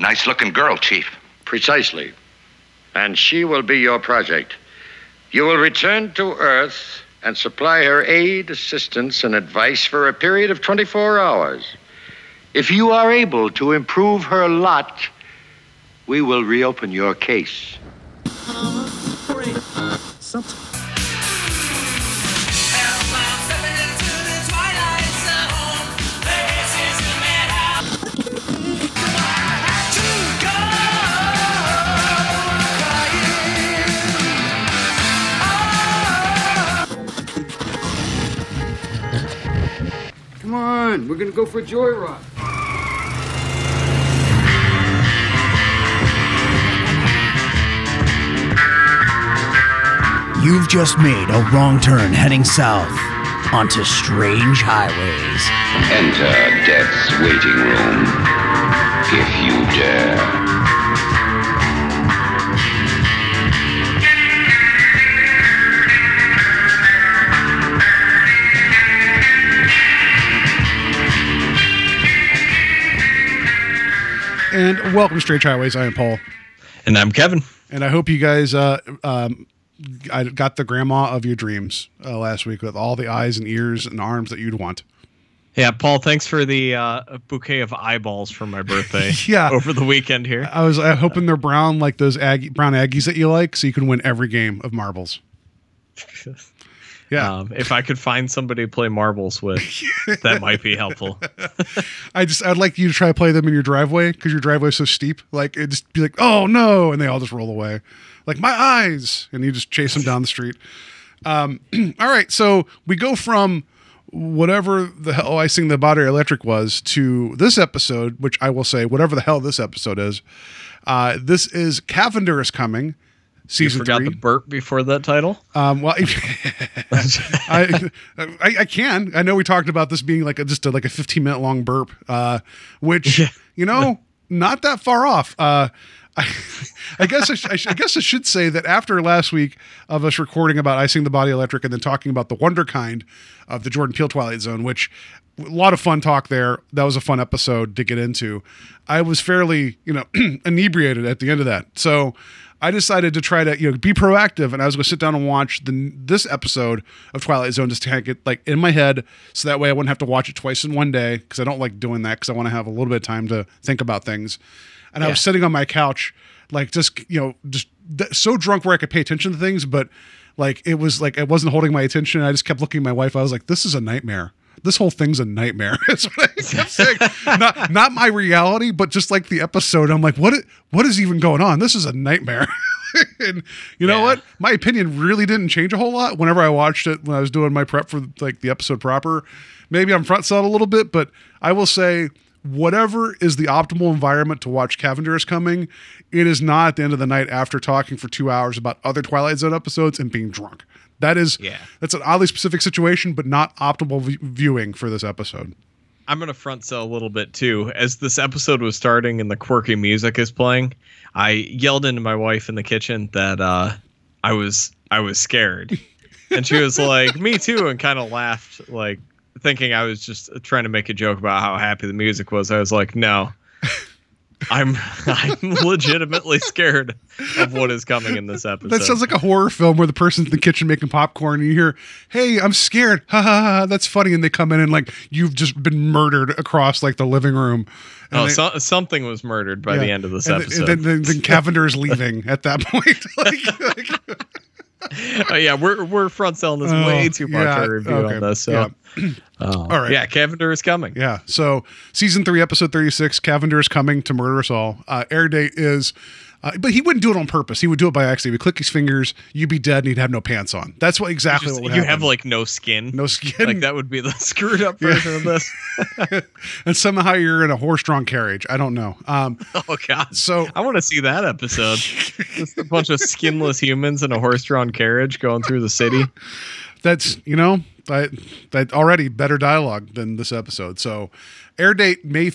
Nice looking girl, Chief. Precisely. And she will be your project. You will return to Earth and supply her aid, assistance, and advice for a period of 24 hours. If you are able to improve her lot, we will reopen your case. Come we're gonna go for a joyride. You've just made a wrong turn heading south onto strange highways. Enter death's waiting room, if you dare. And welcome to Strange Highways. I am Paul, And I'm Kevin. and I hope you guys uh, um, I got the grandma of your dreams uh, last week with all the eyes and ears and arms that you'd want. Yeah, Paul, thanks for the uh, bouquet of eyeballs for my birthday Yeah. over the weekend here. I was uh, hoping they're brown like those Aggie, brown Aggies that you like, so you can win every game of marbles. Yeah, Um, if I could find somebody to play marbles with, that might be helpful. I just I'd like you to try to play them in your driveway because your driveway's so steep. Like it just be like, oh no, and they all just roll away, like my eyes, and you just chase them down the street. Um, all right, so we go from whatever the hell I sing the battery electric was to this episode, which I will say whatever the hell this episode is. Uh, this is Cavender is coming. You Season forgot three. the burp before that title? Um, well, I, I I can. I know we talked about this being like a, just a, like a 15 minute long burp, uh, which you know not that far off. Uh, I, I guess I, sh- I, sh- I guess I should say that after last week of us recording about I Sing the Body Electric and then talking about the Wunderkind of the Jordan Peele Twilight Zone, which a lot of fun talk there. That was a fun episode to get into. I was fairly you know inebriated at the end of that, so. I decided to try to you know be proactive, and I was going to sit down and watch the this episode of Twilight Zone just to kind of get like in my head, so that way I wouldn't have to watch it twice in one day because I don't like doing that because I want to have a little bit of time to think about things. And I was sitting on my couch, like just you know just th- so drunk where I could pay attention to things, but like it was like I wasn't holding my attention. I just kept looking at my wife. I was like, this is a nightmare. This whole thing's a nightmare. That's what I kept saying. not not my reality, but just like the episode. I'm like, what? What is even going on? This is a nightmare. and you know Yeah. what? My opinion really didn't change a whole lot whenever I watched it when I was doing my prep for like the episode proper. Maybe I'm front selling a little bit, but I will say whatever is the optimal environment to watch Cavender is coming, it is not at the end of the night after talking for two hours about other Twilight Zone episodes and being drunk. That is, Yeah. that's an oddly specific situation, but not optimal v- viewing for this episode. I'm going to front sell a little bit too. As this episode was starting and the quirky music is playing, I yelled into my wife in the kitchen that uh, I was I was scared, and she was like, "Me too," and kind of laughed, like thinking I was just trying to make a joke about how happy the music was. I was like, "No." I'm I'm legitimately scared of what is coming in this episode. That sounds like a horror film where the person's in the kitchen making popcorn and you hear, "Hey, I'm scared." Ha ha ha! That's funny, and they come in and like you've just been murdered across like the living room. And oh, they- so, something was murdered by the end of this And episode. then, then, then Cavender is leaving at that point. like, like- oh yeah, we're we're front selling this Oh, way too much yeah, our review okay, on this. So, yeah. oh, All right. yeah, Cavender is coming. Yeah. So season three, episode thirty-six. Cavender is coming to murder us all. Uh, air date is, uh, but he wouldn't do it on purpose. He would do it by accident. He would click his fingers. You'd be dead, and he'd have no pants on. That's what exactly Just- what would you happen. have like no skin. no skin, Like that would be the screwed up version of this. and somehow you're in a horse-drawn carriage. I don't know. Um, Oh god. so I want to see that episode. Just a bunch of skinless humans in a horse-drawn carriage going through the city. that's you know that that already better dialogue than this episode. So, air date May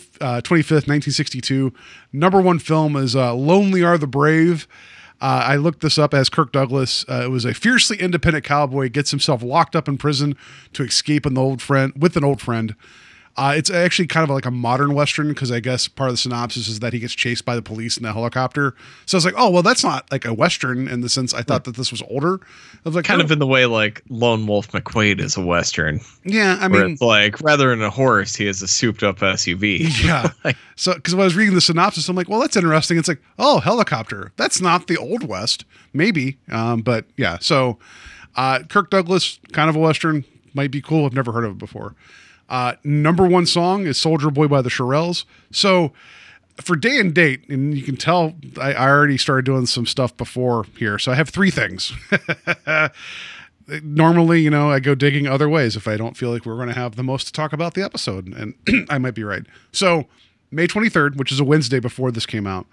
nineteen sixty two. Number one film is uh, "Lonely Are the Brave." Uh, I looked this up as Kirk Douglas. Uh, it was a fiercely independent cowboy gets himself locked up in prison to escape an old friend with an old friend. Uh, it's actually kind of like a modern western because I guess part of the synopsis is that he gets chased by the police in the helicopter. So I was like, oh well, that's not like a western in the sense I thought that this was older. I was like, Kind oh, of in the way like Lone Wolf McQuaid is a western, yeah. I mean, like rather than a horse, he has a souped up SUV. yeah. Like- so because when I was reading the synopsis, I'm like, well, that's interesting. It's like, oh, helicopter. That's not the old west, maybe. Um, but yeah. So uh, Kirk Douglas, kind of a western, might be cool. I've never heard of it before. Uh, number one song is Soldier Boy by the Shirelles. So for day and date, and you can tell I, I already started doing some stuff before here. So I have three things. Normally, you know, I go digging other ways if I don't feel like we're going to have the most to talk about the episode, and I might be right. So, May 23rd, which is a Wednesday before this came out,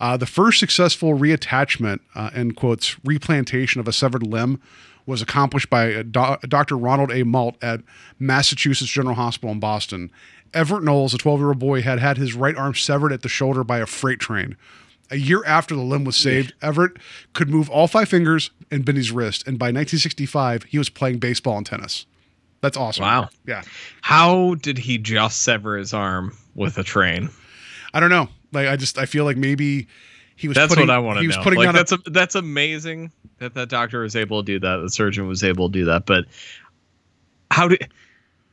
uh, the first successful reattachment, uh, end quotes, replantation of a severed limb was accomplished by uh, Dr. Ronald A. Malt at Massachusetts General Hospital in Boston. Everett Knowles, a 12 year old boy, had had his right arm severed at the shoulder by a freight train. A year after the limb was saved, Everett could move all five fingers and bend his wrist. And by 1965, he was playing baseball and tennis. That's awesome. Wow. Yeah. How did he just sever his arm with a train? I don't know. Like, I just, I feel like maybe he was That's putting, what I want to know. was putting like on that's a, that's amazing that that doctor was able to do that. The surgeon was able to do that. But how do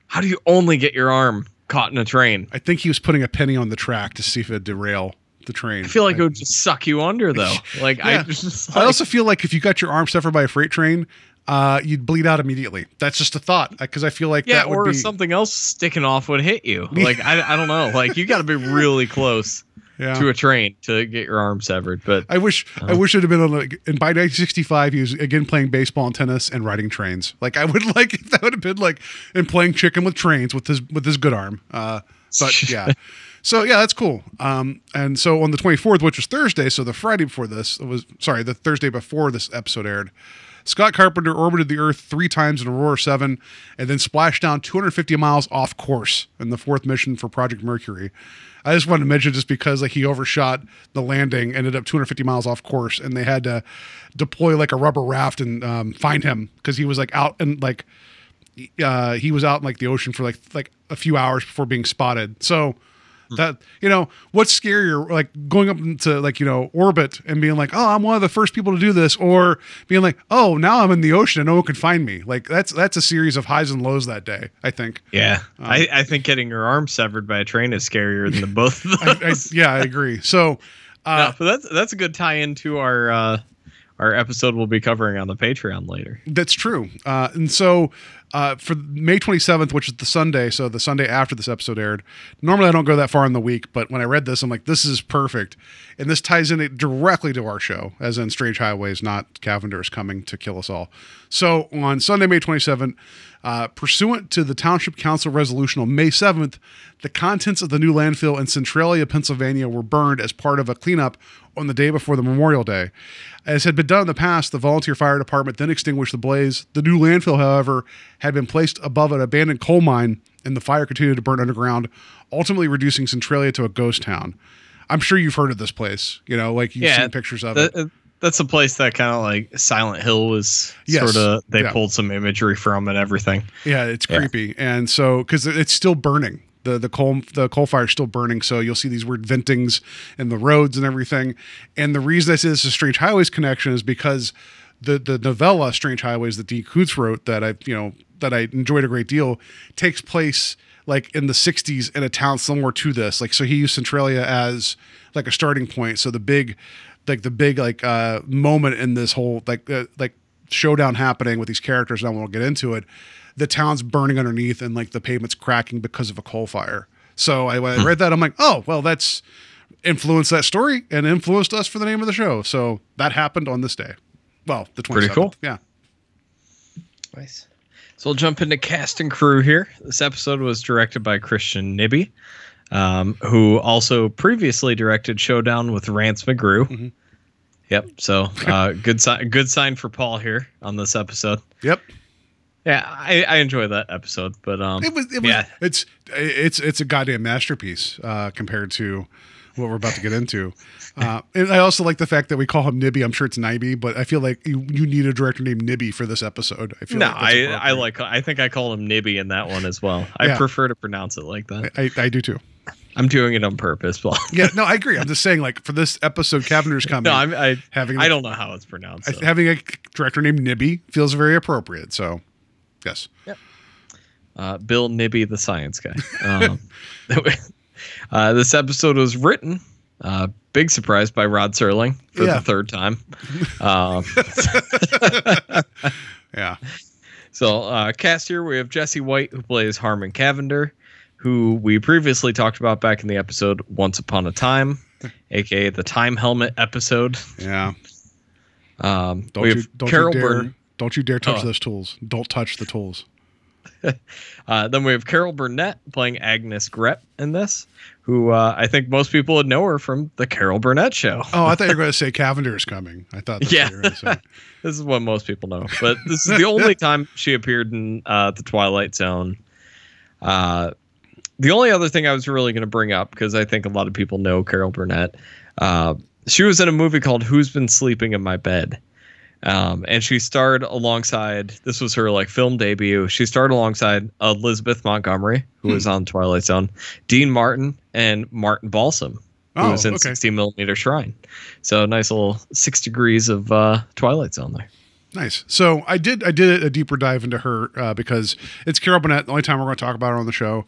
how do you only get your arm caught in a train? I think he was putting a penny on the track to see if it'd derail the train. I feel like it would just suck you under though. Like Yeah. I just I also feel like if you got your arm severed by a freight train, uh, you'd bleed out immediately. That's just a thought because I feel like yeah, that would or be something else sticking off would hit you. Like I, I don't know. Like you got to be really close yeah. to a train to get your arm severed. But I wish I wish it'd have been on like and by 1965 he was again playing baseball and tennis and riding trains. Like I would like if that would have been like and playing chicken with trains with his with his good arm. Uh, but yeah. So yeah, that's cool. Um, and so on the 24th, which was Thursday, so the Friday before this it was sorry, the Thursday before this episode aired. Scott Carpenter orbited the Earth three times in Aurora 7 and then splashed down 250 miles off course in the fourth mission for Project Mercury. I just wanted to mention just because like he overshot the landing, ended up 250 miles off course, and they had to deploy like a rubber raft and um, find him because he was like out and like uh, he was out in like the ocean for like like a few hours before being spotted. So that you know what's scarier like going up into like you know orbit and being like oh i'm one of the first people to do this or being like oh now i'm in the ocean and no one can find me. Like that's that's a series of highs and lows that day i think. Yeah, Um, I, I think getting your arm severed by a train is scarier than the both of I, I, yeah i agree. So uh, No, but that's that's a good tie into our uh, our episode we'll be covering on the Patreon later. That's true. Uh, and so uh, for May 27th, which is the Sunday, so the Sunday after this episode aired, normally I don't go that far in the week, but when I read this, I'm like, this is perfect. And this ties in directly to our show, as in Strange Highways, not Cavender is coming to kill us all. So on Sunday, May 27th, uh, pursuant to the Township Council resolution on May 7th, the contents of the new landfill in Centralia, Pennsylvania were burned as part of a cleanup on the day before the Memorial Day. As had been done in the past, the volunteer fire department then extinguished the blaze. The new landfill, however, had been placed above an abandoned coal mine, and the fire continued to burn underground, ultimately reducing Centralia to a ghost town. I'm sure you've heard of this place, you know, like you've Yeah, seen pictures of it. Uh, that's a place that kind of like Silent Hill was Yes, sort of they yeah. pulled some imagery from and everything. Yeah, it's Yeah. creepy, and so because it's still burning, the the coal the coal fire is still burning, so you'll see these weird ventings in the roads and everything. And the reason I say this is a Strange Highways connection is because the the novella Strange Highways that Dean Koontz wrote that I you know that I enjoyed a great deal takes place like in the 60s in a town similar to this like so he used centralia as like a starting point so the big like the big like uh moment in this whole like uh, like showdown happening with these characters and i won't get into it the town's burning underneath and like the pavement's cracking because of a coal fire so I, when I read that i'm like oh well that's influenced that story and influenced us for the name of the show so that happened on this day well the 27th Pretty cool. yeah Nice. So we'll jump into cast and crew here. This episode was directed by Christian Nyby, um, who also previously directed Showdown with Rance McGrew. Mhm. Yep. So uh, good sign. Good sign for Paul here on this episode. yep Yeah, I, I enjoy that episode, but um, It was. It was. yeah, It's. It's. It's a goddamn masterpiece uh, compared to what we're about to get into. Uh, and I also like the fact that we call him Nibby. I'm sure it's Nibby, but I feel like you, you need a director named Nibby for this episode. I feel No, like I, I like. I think I call him Nibby in that one as well. I Yeah. prefer to pronounce it like that. I, I do too. I'm doing it on purpose, Well, Yeah, no, I agree. I'm just saying, like for this episode, Cavender's coming. no, I'm, I having I don't know how it's pronounced. So. having a director named Nibby feels very appropriate. So, yes. Yep. Uh, Bill Nibby, the science guy. Um, uh, this episode was written, uh, big surprise, by Rod Serling for Yeah. the third time. Um, Yeah. so, uh, cast here we have Jesse White, who plays Harmon Cavender, who we previously talked about back in the episode Once Upon a Time, aka the Time Helmet episode. Yeah. Um, Don't we you have don't Carol you dare Burnett. Don't you dare touch Oh. those tools. Don't touch the tools. Uh, then we have Carol Burnett playing Agnes Grepp in this, who uh, I think most people would know her from the Carol Burnett show. Oh, I thought you were going to say Cavender is coming. I thought that's Yeah. what you were say. This is what most people know, but this is the only time she appeared in uh, the Twilight Zone. Uh, the only other thing I was really going to bring up because I think a lot of people know Carol Burnett. Uh, she was in a movie called "Who's Been Sleeping in My Bed," um, and she starred alongside. This was her like film debut. She starred alongside Elizabeth Montgomery, who was on Twilight Zone, Dean Martin, and Martin Balsam, who Oh, was in okay. 16 millimeter Shrine. So nice little six degrees of uh, Twilight Zone there. Nice. So I did I did a deeper dive into her uh, because it's Carol Burnett. The only time we're going to talk about her on the show.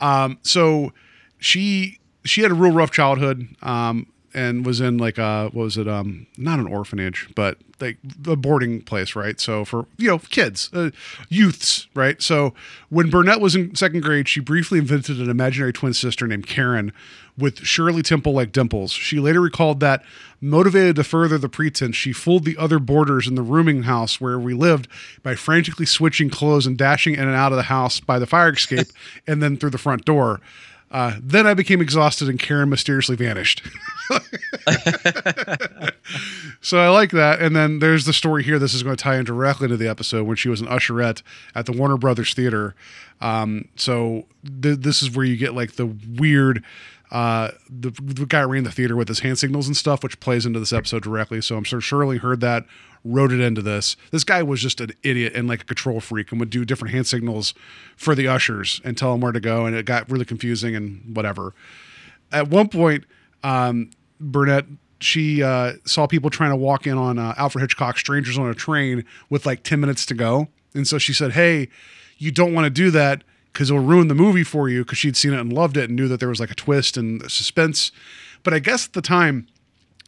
Um, so she she had a real rough childhood. Um, and was in like a what was it um not an orphanage but like a boarding place right? So for you know kids uh, youths right? So when burnett was in second grade she briefly invented an imaginary twin sister named karen with shirley temple like dimples. She later recalled that motivated to further the pretense she fooled the other boarders in the rooming house where we lived by frantically switching clothes and dashing in and out of the house by the fire escape and then through the front door uh, then I became exhausted and Karen mysteriously vanished. so I like that. And then there's the story here. This is going to tie in directly to the episode when she was an usherette at the Warner Brothers Theater. Um, so th- this is where you get like the weird. Uh, the, the guy ran the theater with his hand signals and stuff, which plays into this episode directly. So I'm sure Serling heard that, wrote it into this. This guy was just an idiot and like a control freak and would do different hand signals for the ushers and tell them where to go. And it got really confusing and whatever at one point, um, Burnett she uh, saw people trying to walk in on uh, Alfred Hitchcock's Strangers on a Train with like ten minutes to go, and so she said, "Hey, you don't want to do that because it'll ruin the movie for you." Because she'd seen it and loved it and knew that there was like a twist and suspense. But I guess at the time,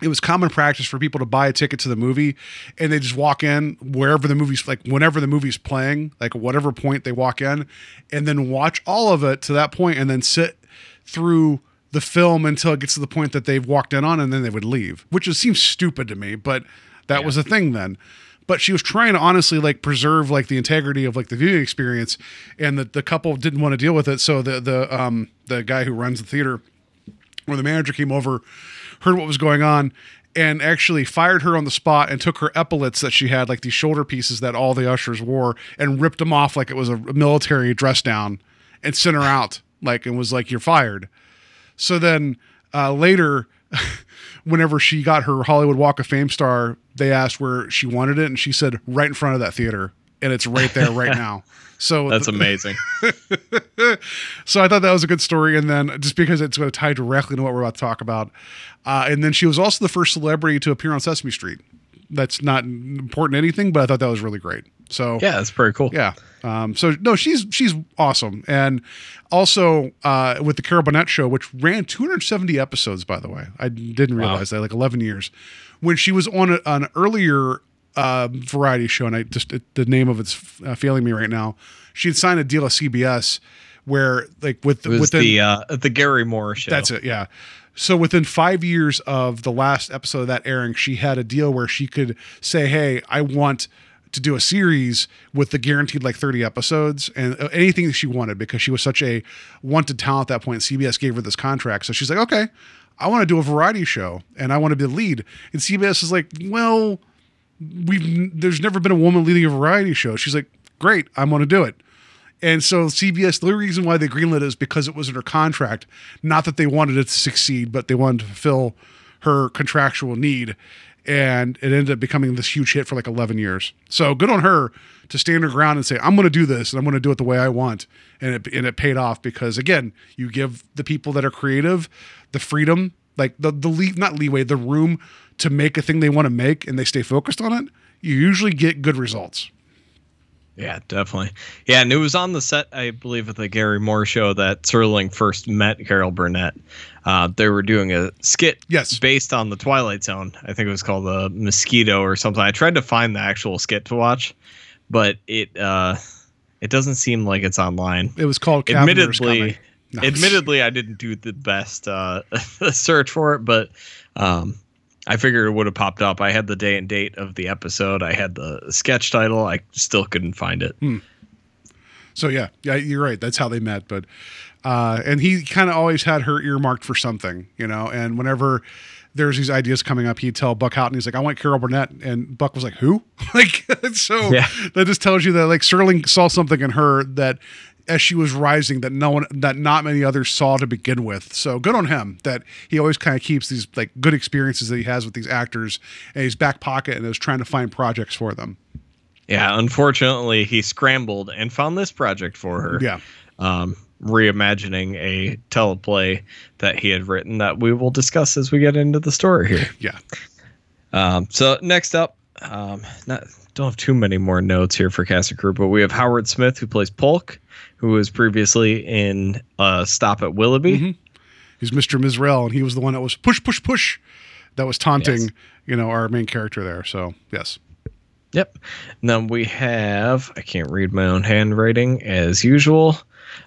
it was common practice for people to buy a ticket to the movie and they just walk in wherever the movie's like whenever the movie's playing like whatever point they walk in and then watch all of it to that point and then sit through the film until it gets to the point that they've walked in on and then they would leave which just seems stupid to me but that was a thing then. But she was trying to honestly like preserve like the integrity of like the viewing experience and the, the couple didn't want to deal with it so the the um the guy who runs the theater or the manager came over, heard what was going on, and actually fired her on the spot and took her epaulets that she had, like these shoulder pieces that all the ushers wore, and ripped them off like it was a military dress down, and sent her out, like and was like, "You're fired." So then uh, later, whenever she got her Hollywood Walk of Fame star, they asked where she wanted it, and she said, "Right in front of that theater." And it's right there, right now. So That's th- amazing. so I thought that was a good story, and then just because it's going to tie directly to what we're about to talk about, uh, and then she was also the first celebrity to appear on Sesame Street. That's not important anything, but I thought that was really great. So yeah, that's pretty cool. yeah. Um, so no, she's she's awesome, and also uh, with the Carol Burnett show, which ran 270 episodes, by the way, I didn't realize that, like 11 years. When she was on a, an earlier uh, variety show, and I just it, the name of it's uh, failing me right now. She had signed a deal at CBS where, like, with It was within the uh, the Garry Moore show. that's it, yeah. So within five years of the last episode of that airing, she had a deal where she could say, "Hey, I want to do a series with the guaranteed like 30 episodes and uh, anything that she wanted because she was such a wanted talent at that point. CBS gave her this contract, so she's like, "Okay, I want to do a variety show and I want to be the lead." And CBS is like, "Well, we've there's never been a woman leading a variety show." She's like, "Great, I want to do it." And so CBS, the reason why they greenlit it is because it was in her contract. Not that they wanted it to succeed, but they wanted to fulfill her contractual need. And it ended up becoming this huge hit for like 11 years. So good on her to stand her ground and say, I'm going to do this and I'm going to do it the way I want. And it, and it paid off because, again, you give the people that are creative the freedom, like the, the lead, not leeway, the room to make a thing they want to make and they stay focused on it. You usually get good results. Yeah, definitely. Yeah, and it was on the set, I believe, of the Garry Moore show that Serling first met Carol Burnett. Uh, they were doing a skit Yes. based on the Twilight Zone. I think it was called the Mosquito or something. I tried to find the actual skit to watch, but it uh, it doesn't seem like it's online. It was called Cavender's admittedly. No. admittedly, I didn't do the best uh, search for it, but um, I figured it would have popped up. I had the day and date of the episode. I had the sketch title. I still couldn't find it. So yeah, yeah, you're right. That's how they met. But uh, and he kind of always had her earmarked for something, you know. And whenever there's these ideas coming up, he'd tell Buck Houghton, he's like, "I want Carol Burnett," and Buck was like, "Who?" like, so Yeah. that just tells you that like Serling saw something in her that as she was rising that no one that not many others saw to begin with. So good on him that he always kind of keeps these like good experiences that he has with these actors in his back pocket and is trying to find projects for them. Yeah, unfortunately, he scrambled and found this project for her. Yeah. Um, reimagining a teleplay that he had written that we will discuss as we get into the story here. Yeah. Um, so next up, um, not don't have too many more notes here for cast and crew, but we have Howard Smith who plays Polk, who was previously in uh, Stop at Willoughby. He's Mr. Misrell, and he was the one that was push, push, push, that was taunting, Yes. you know, our main character there. So yes, Yep. And then we have I can't read my own handwriting as usual.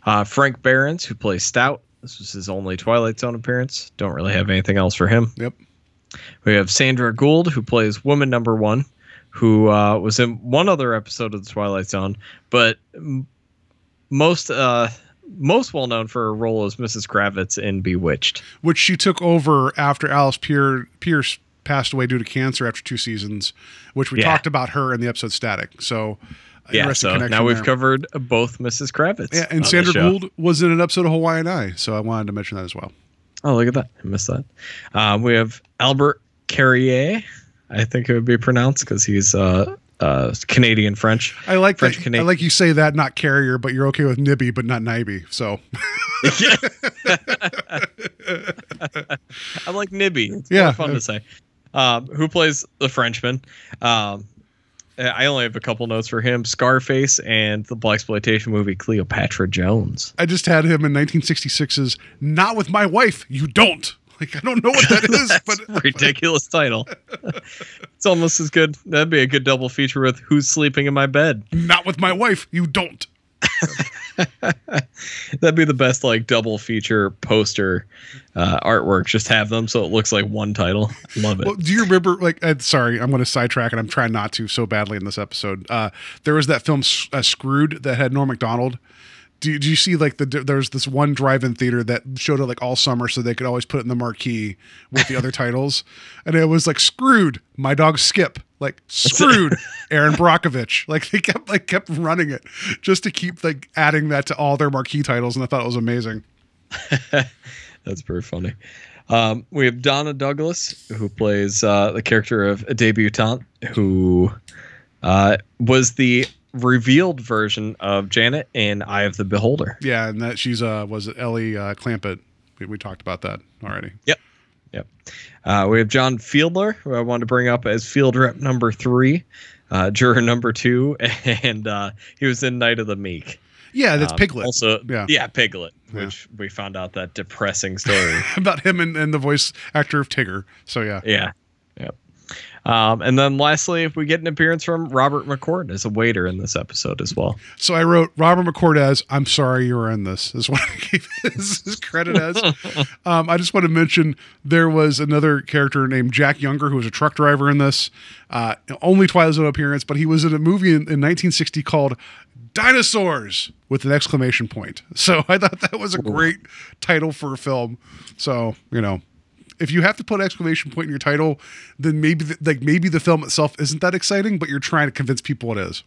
Uh, Frank Behrens who plays Stout. This was his only Twilight Zone appearance. Don't really have anything else for him. yep, We have Sandra Gould, who plays Woman Number One, who uh, was in one other episode of The Twilight Zone, but most uh, most well known for her role as Mrs. Kravitz in Bewitched. which she took over after Alice Pier- Pearce passed away due to cancer after two seasons, which we Yeah. talked about her in the episode Static. So Yeah, so now we've there. covered both Mrs. Kravitz. Yeah, and Sandra. Gould was in an episode of Hawaiian Eye, so I wanted to mention that as well. Oh, look at that! I missed that. Um, we have Albert Carrier. I think it would be pronounced because he's uh, uh, Canadian French. I like French that. I like you say that, not carrier, but you're okay with Nibby, but not Nibby. So I like Nibby. It's Yeah. fun to say. Um, who plays the Frenchman? Um, I only have a couple notes for him: Scarface and the black exploitation movie Cleopatra Jones. I just had him in 1966's "Not with My Wife." You don't like. I don't know what that is, but Ridiculous title. it's almost as good. That'd be a good double feature with "Who's Sleeping in My Bed." not with my wife. You don't. That'd be the best like double feature poster uh, artwork. Just have them so it looks like one title. Love it. Well, do you remember? Like, uh, sorry, I'm going to sidetrack, and I'm trying not to so badly in this episode. Uh, there was that film uh, Screwed that had Norm Macdonald. Do, do you see like the there's this one drive-in theater that showed it like all summer so they could always put it in the marquee with the other titles, and it was like Screwed, My Dog Skip, like Screwed, Erin Brockovich. Like they kept like kept running it just to keep like adding that to all their marquee titles, and I thought it was amazing. That's pretty funny. Um, we have Donna Douglas, who plays uh, the character of a debutante, who uh, was the revealed version of Janet in Eye of the Beholder. Yeah, and that she's uh was it Ellie uh, Clampett. We, we talked about that already. Yep. Yep. Uh, we have John Fiedler, who I wanted to bring up as field rep number three, uh, juror number two, and uh, he was in Night of the Meek. Yeah, that's Um, Piglet. Also, Yeah. yeah, Piglet, Yeah. which we found out that depressing story. about him and, and the voice actor of Tigger. So yeah, Yeah. Um, and then lastly, if we get an appearance from Robert McCord as a waiter in this episode as well. So I wrote Robert McCord as I'm sorry you were in this. Is what I gave his, his credit as. um, I just want to mention there was another character named Jack Younger who was a truck driver in this. Uh, only Twilight Zone appearance, but he was in a movie in, in 1960 called Dinosaurs with an exclamation point. So I thought that was a great title for a film. So you know. If you have to put an exclamation point in your title, then maybe the, like maybe the film itself isn't that exciting, but you're trying to convince people it is.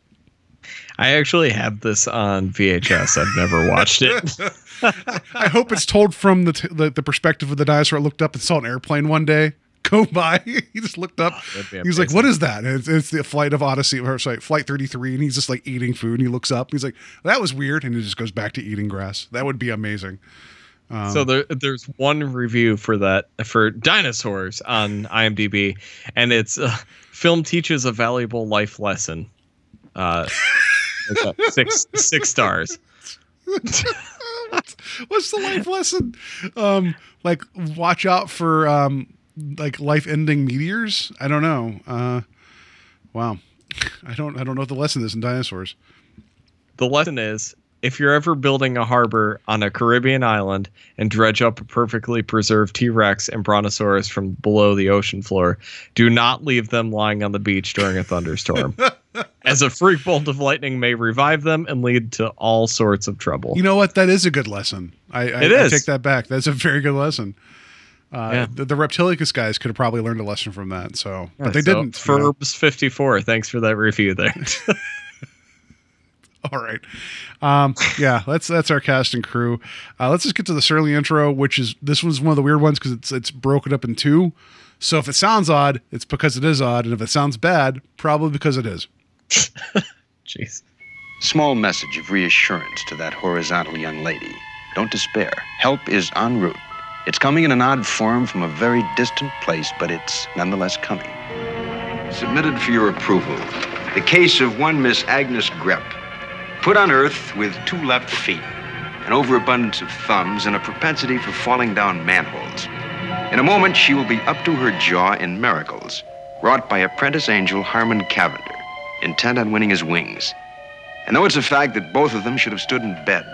I actually have this on VHS. I've never watched it. I hope it's told from the, t- the the perspective of the dinosaur that looked up and saw an airplane one day go by. he just looked up. Oh, he's like, "What is that?" And it's, it's the flight of Odyssey, or sorry, flight thirty three, and he's just like eating food. And he looks up. He's like, "That was weird," and he just goes back to eating grass. That would be amazing. So there, there's one review for that for dinosaurs on IMDb, and it's uh, film teaches a valuable life lesson. Uh, six six stars. What's the life lesson? Um, like watch out for um, like life ending meteors. I don't know. Uh, wow, I don't I don't know what the lesson is in dinosaurs. The lesson is if you're ever building a harbor on a Caribbean island and dredge up a perfectly preserved T Rex and Brontosaurus from below the ocean floor, do not leave them lying on the beach during a thunderstorm. As a freak bolt of lightning may revive them and lead to all sorts of trouble. You know what? That is a good lesson. I, I, I take that back. That's a very good lesson. Uh, Yeah. the, the Reptilicus guys could have probably learned a lesson from that. So, but they So, didn't. you know? Furbs54, thanks for that review there. All right. Um, yeah, that's that's our cast and crew. Uh, let's just get to the Serling intro, which is this one's one of the weird ones because it's it's broken up in two. So if it sounds odd, it's because it is odd, and if it sounds bad, probably because it is. Jeez. Small message of reassurance to that horizontal young lady. Don't despair. Help is en route. It's coming in an odd form from a very distant place, but it's nonetheless coming. Submitted for your approval. The case of one Miss Agnes Grepp. Put on Earth with two left feet, an overabundance of thumbs, and a propensity for falling down manholes. In a moment, she will be up to her jaw in miracles, wrought by apprentice angel Harmon Cavender, intent on winning his wings. And though it's a fact that both of them should have stood in bed,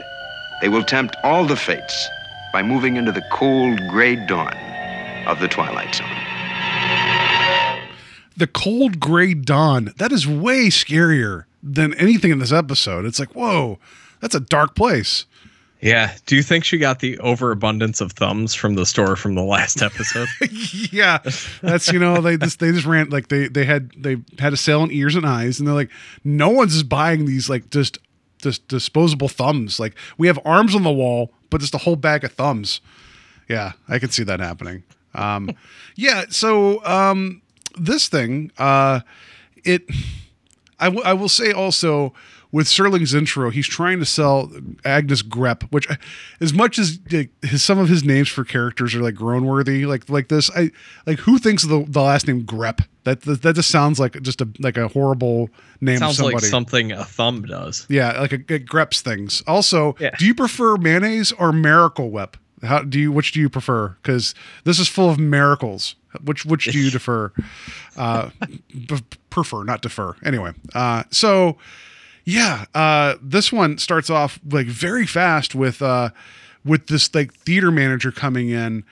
they will tempt all the fates by moving into the cold, gray dawn of the Twilight Zone. The cold gray dawn. That is way scarier than anything in this episode. It's like, whoa, that's a dark place. Yeah. Do you think she got the overabundance of thumbs from the store from the last episode? yeah, that's you know they just they just ran like they they had they had a sale on ears and eyes, and they're like, no one's just buying these like just just disposable thumbs. Like we have arms on the wall, but just a whole bag of thumbs. Yeah, I can see that happening. Um, yeah, so um, this thing, uh, it, I, w- I will say also with Serling's intro, he's trying to sell Agnes Grepp, which, as much as like, his, some of his names for characters are like grown worthy, like like this, I like who thinks of the, the last name Grepp? That, that that just sounds like just a like a horrible name of Sounds somebody. like something a thumb does. Yeah, like a, it greps things. Also, Yeah. do you prefer mayonnaise or Miracle Whip? How do you? Which do you prefer? Because this is full of miracles. Which which do you defer? Uh, b- prefer, not defer. Anyway, uh, so yeah, uh, this one starts off like very fast with uh, with this like theater manager coming in,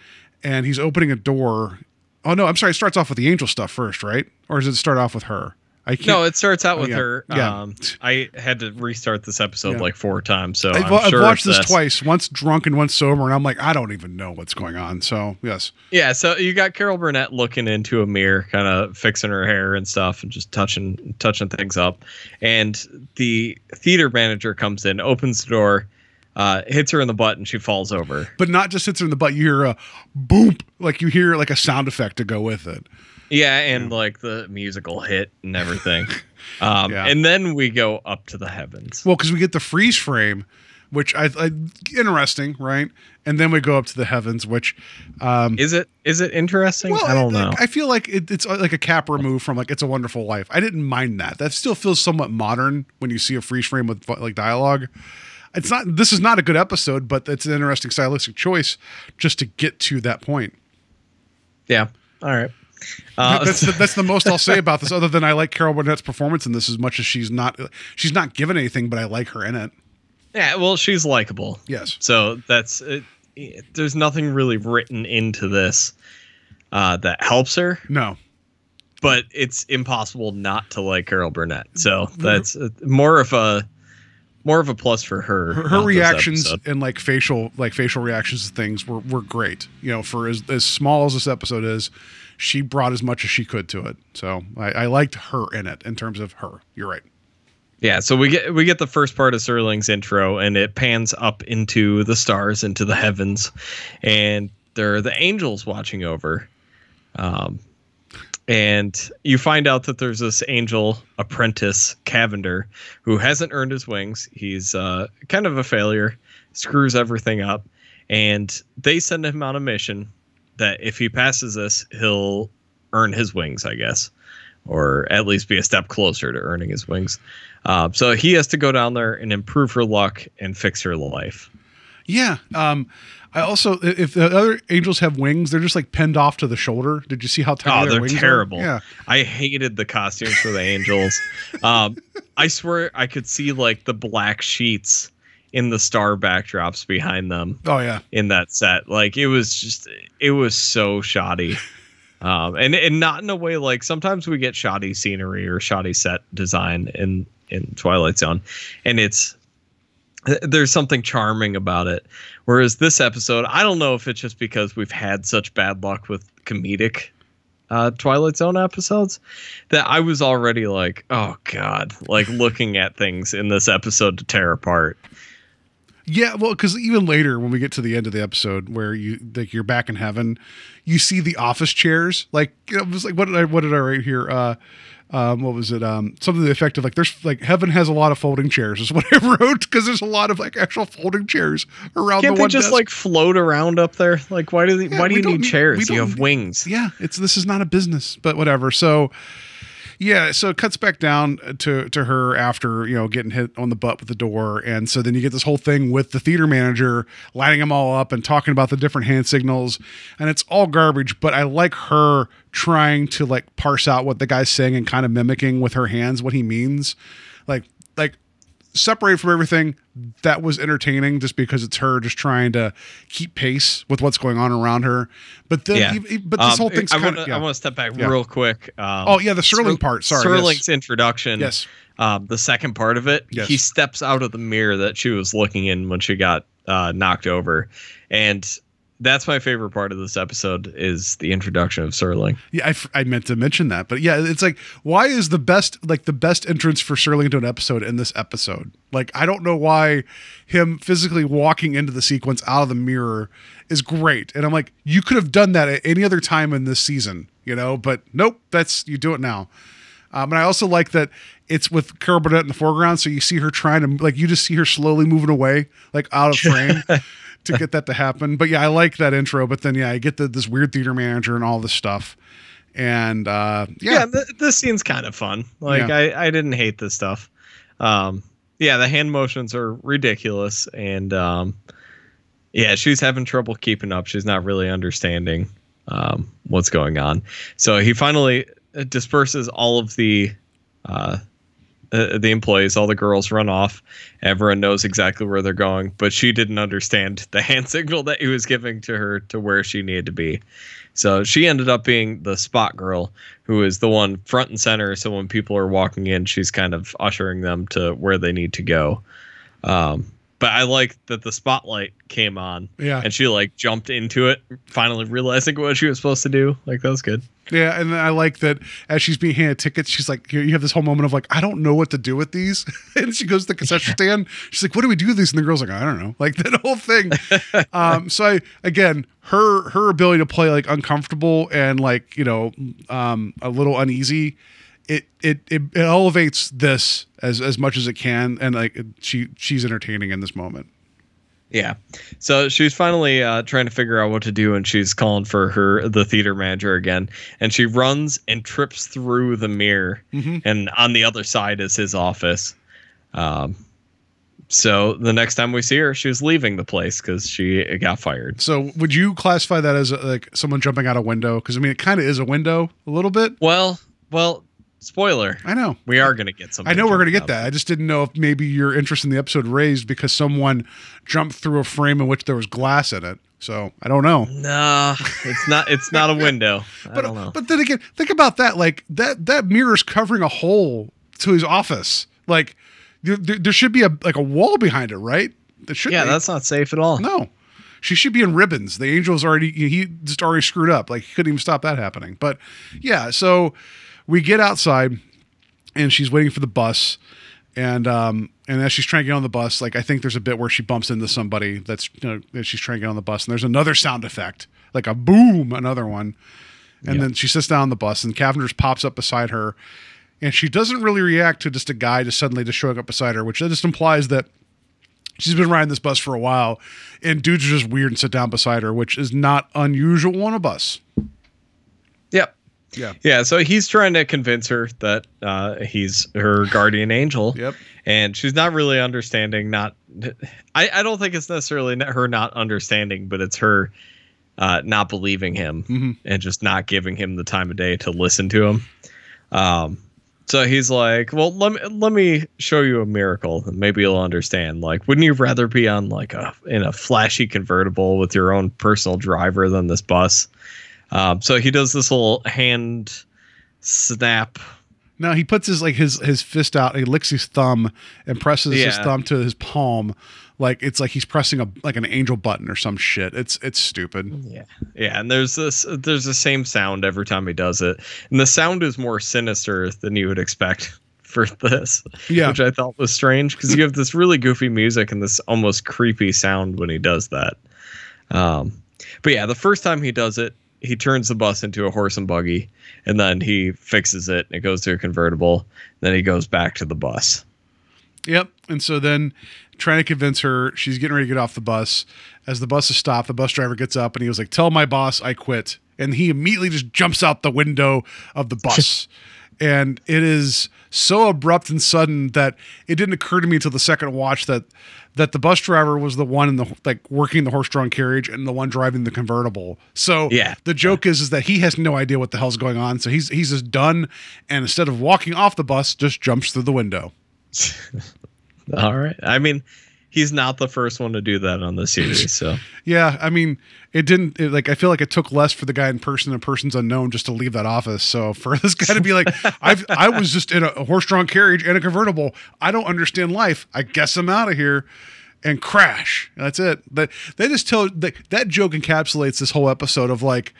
and he's opening a door. Oh no, I'm sorry. It starts off with the angel stuff first, right? Or does it start off with her? I can't. No, it starts out Oh, with yeah. her. Yeah. Um, I had to restart this episode Yeah. like four times, so I've, I've sure watched it's this twice, once drunk and once sober, and I'm like, I don't even know what's going on. So yes, Yeah, so you got Carol Burnett looking into a mirror, kind of fixing her hair and stuff, and just touching touching things up. And the theater manager comes in, opens the door, uh, hits her in the butt, and she falls over. but not just hits her in the butt. You hear a boom, like you hear like a sound effect to go with it. Yeah, and like the musical hit and everything. Um, Yeah. And then we go up to the heavens. Well, because we get the freeze frame, which I, I interesting, right? And then we go up to the heavens, which um, Is it is it interesting? well, I don't I, know. I feel like it, it's like a cap remove from like "It's a Wonderful Life." I didn't mind that. That still feels somewhat modern when you see a freeze frame with like dialogue. It's not. This is not a good episode, but it's an interesting stylistic choice just to get to that point. yeah. All right. Uh, that's the, that's the most I'll say about this. Other than I like Carol Burnett's performance in this as much as she's not she's not given anything, but I like her in it. yeah. Well, she's likable. Yes. So that's it, it- there's nothing really written into this uh, that helps her, No. but it's impossible not to like Carol Burnett. So that's uh, more of a more of a plus for her. Her, her reactions and like facial like facial reactions to things were were great. You know, for as as small as this episode is, she brought as much as she could to it. So I, I liked her in it in terms of her. You're right. Yeah, so we get we get the first part of Serling's intro, and it pans up into the stars, into the heavens, and there are the angels watching over. Um, and you find out that there's this angel apprentice Cavender who hasn't earned his wings. He's uh, kind of a failure, screws everything up, and they send him on a mission that if he passes this, he'll earn his wings, I guess, or at least be a step closer to earning his wings. Uh, so he has to go down there and improve her luck and fix her life. Yeah. Um, I also, if the other angels have wings, they're just like pinned off to the shoulder. Did you see how tiny Oh, their they're wings are? terrible. Yeah. I hated the costumes for the angels. Um, I swear I could see like the black sheets in the star backdrops behind them Oh yeah. in that set. Like it was just, it was so shoddy. Um, and and not in a way like sometimes we get shoddy scenery or shoddy set design in in Twilight Zone, and it's there's something charming about it. Whereas this episode, I don't know if it's just because we've had such bad luck with comedic uh, Twilight Zone episodes that I was already like, oh god, like looking at things in this episode to tear apart. Yeah, well, because even later when we get to the end of the episode where you like you're back in heaven, you see the office chairs. Like it was like what did I what did I write here? Uh, um, what was it? Um, something to the effect of like there's like heaven has a lot of folding chairs is what I wrote because there's a lot of like actual folding chairs around Can't the they just desk. like float around up there? Like why do they, Yeah, why do you need need- chairs? You have wings. yeah, it's this is not a business, but whatever. So yeah, so it cuts back down uh, to to her after you know getting hit on the butt with the door, and so then you get this whole thing with the theater manager lighting them all up and talking about the different hand signals, and it's all garbage. But I like her trying to like parse out what the guy's saying and kind of mimicking with her hands what he means, like like separated from everything that was entertaining just because it's her just trying to keep pace with what's going on around her but then Yeah. e- e- but this Um, whole thing's I kind want of to step back Yeah. real quick. Um, Oh, yeah, the Serling part. Sorry, Serling's yes. introduction. Yes. Um, the second part of it, Yes. he steps out of the mirror that she was looking in when she got uh, knocked over, and that's my favorite part of this episode is the introduction of Serling. Yeah, I, f- I meant to mention that, but yeah, it's like why is the best like the best entrance for Serling to an episode in this episode? Like I don't know why him physically walking into the sequence out of the mirror is great, and I'm like you could have done that at any other time in this season, you know, but nope, that's you do it now. Um, and I also like that it's with Carol Burnett in the foreground, so you see her trying to like you just see her slowly moving away, like out of frame. To get that to happen. But yeah, I like that intro. But then yeah, I get the, this weird theater manager and all this stuff. And uh, Yeah, yeah, th- this scene's kind of fun. Like Yeah. I, I didn't hate this stuff. Um, yeah, the hand motions are ridiculous, and um, yeah, she's having trouble keeping up. She's not really understanding um, what's going on. So he finally uh, disperses all of the uh, uh, the employees. All the girls run off. Everyone knows exactly where they're going, but she didn't understand the hand signal that he was giving to her to where she needed to be. So she ended up being the spot girl, who is the one front and center. So when people are walking in, she's kind of ushering them to where they need to go. Um, but I like that the spotlight came on, Yeah. and she like jumped into it, finally realizing what she was supposed to do. Like that was good. Yeah. And then I like that as she's being handed tickets, she's like, you you have this whole moment of like, I don't know what to do with these. and she goes to the concession stand. She's like, what do we do with these? And the girl's like, I don't know. Like that whole thing. um, so I, again, her, her ability to play like uncomfortable and like, you know, um, a little uneasy. It, it it it elevates this as as much as it can, and like she she's entertaining in this moment. Yeah. So she's finally uh, trying to figure out what to do, and she's calling for her the theater manager again. And she runs and trips through the mirror, and on the other side is his office. Um, so the next time we see her, she was leaving the place because she got fired. So would you classify that as like someone jumping out a window? Because I mean, it kind of is a window a little bit. Well, well, spoiler. I know. We are gonna get some. I know we're going to get that. I just didn't know if maybe your interest in the episode raised because someone jumped through a frame in which there was glass in it. So I don't know. Nah, it's not. It's not a window. I But don't know. but then again, think about that. Like that that mirror's covering a hole to his office. Like there, there, there should be a like a wall behind it, right? That should yeah, be. that's not safe at all. no. She should be in ribbons. The angel's already he just already screwed up. Like he couldn't even stop that happening. But yeah, so we get outside and she's waiting for the bus And um and as she's trying to get on the bus, like I think there's a bit where she bumps into somebody that's you know that she's trying to get on the bus, and there's another sound effect, like a boom, another one. And Yeah. then she sits down on the bus, and Cavender's pops up beside her, and she doesn't really react to just a guy just suddenly just showing up beside her, which just implies that she's been riding this bus for a while, and dudes are just weird and sit down beside her, which is not unusual on a bus. Yeah. Yeah, so he's trying to convince her that uh, he's her guardian angel. Yep. And she's not really understanding. Not, I, I don't think it's necessarily her not understanding, but it's her uh, not believing him Mhm. and just not giving him the time of day to listen to him. Um, so he's like, "Well, let me let me show you a miracle, and maybe you'll understand. Like, wouldn't you rather be on like a in a flashy convertible with your own personal driver than this bus?" Um, so he does this little hand snap. No, he puts his like his his fist out, he licks his thumb and presses his thumb to his palm, like it's like he's pressing a like an angel button or some shit. It's it's stupid. Yeah, yeah, and there's this there's the same sound every time he does it, and the sound is more sinister than you would expect for this. Yeah. which I thought was strange because you have this really goofy music and this almost creepy sound when he does that. Um, but yeah, the first time he does it, he turns the bus into a horse and buggy, and then he fixes it. And it goes to a convertible. Then he goes back to the bus. Yep. And so then trying to convince her, she's getting ready to get off the bus. As the bus is stopped, the bus driver gets up and he was like, Tell my boss I quit. And he immediately just jumps out the window of the bus. and it is so abrupt and sudden that it didn't occur to me until the second watch that that the bus driver was the one in the like working the horse-drawn carriage and the one driving the convertible. So Yeah. the joke is is that he has no idea what the hell's going on. So he's he's just done and instead of walking off the bus, just jumps through the window. All right. I mean, he's not the first one to do that on the series. So Yeah, I mean, it didn't it, like. I feel like it took less for the guy in person and person's unknown just to leave that office. So for this guy to be like, "I've I was just in a, a horse-drawn carriage and a convertible. I don't understand life. I guess I'm out of here." And crash. That's it. That they just tell that that joke encapsulates this whole episode of like,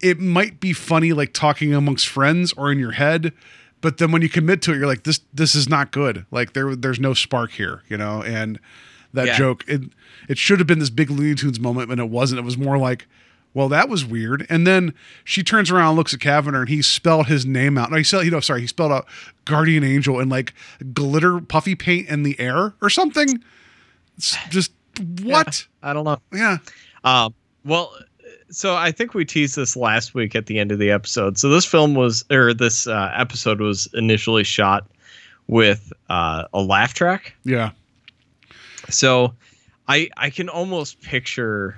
it might be funny like talking amongst friends or in your head, but then when you commit to it, you're like, this this is not good. Like there there's no spark here, you know. And that Yeah. joke it it should have been this big Looney Tunes moment, but it wasn't. It was more like, well, that was weird. And then she turns around, and looks at Cavender, and he spelled his name out. No, he spelled, you know, sorry, he spelled out Guardian Angel in like glitter puffy paint in the air or something. It's just what? I don't know. Yeah. Um, well, so I think we teased this last week at the end of the episode. So this film was, or this uh, episode was initially shot with uh, a laugh track. Yeah. So I I can almost picture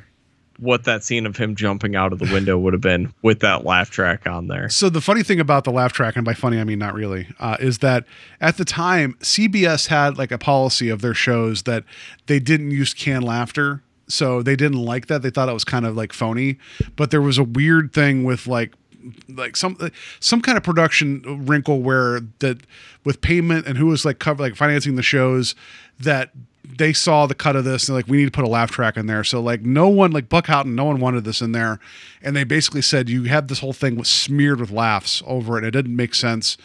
what that scene of him jumping out of the window would have been with that laugh track on there. So the funny thing about the laugh track, and by funny I mean not really, uh, is that at the time CBS had like a policy of their shows that they didn't use canned laughter. So they didn't like that. They thought it was kind of like phony. But there was a weird thing with like like some some kind of production wrinkle where that with payment and who was like cover like financing the shows that they saw the cut of this and they're like we need to put a laugh track in there so like no one like buck houghton no one wanted this in there and they basically said you have this whole thing was smeared with laughs over it it didn't make sense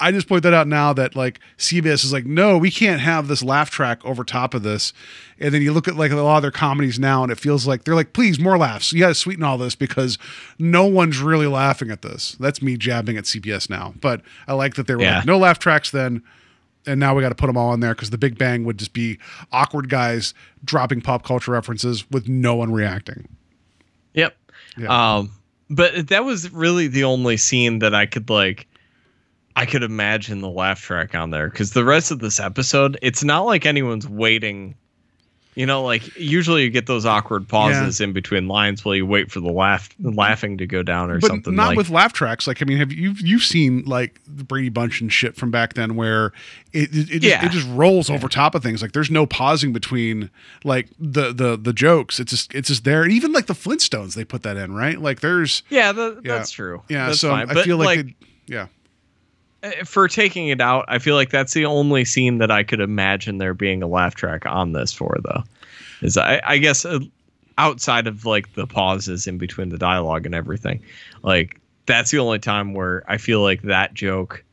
I just point that out now that like CBS is like, no, we can't have this laugh track over top of this. And then you look at like a lot of their comedies now, and it feels like they're like, please, more laughs. You got to sweeten all this because no one's really laughing at this. That's me jabbing at CBS now. But I like that they were Yeah. like, no laugh tracks then. And now we got to put them all in there because the Big Bang would just be awkward guys dropping pop culture references with no one reacting. Yep. Yeah. Um, but that was really the only scene that I could like. I could imagine the laugh track on there because the rest of this episode, it's not like anyone's waiting. You know, like usually you get those awkward pauses in between lines while you wait for the laugh laughing to go down or but something. not like, with laugh tracks. Like I mean, have you you've seen like the Brady Bunch and shit from back then, where it it, it, just, it just rolls over top of things. Like there's no pausing between like the the the jokes. It's just it's just there. And even like the Flintstones, they put that in, right? Like there's yeah, the, Yeah. that's true. yeah. That's so fine. I But, feel like, it- yeah. Uh, for taking it out, I feel like that's the only scene that I could imagine there being a laugh track on this for, though. Is I, I guess uh, outside of like the pauses in between the dialogue and everything, like that's the only time where I feel like that joke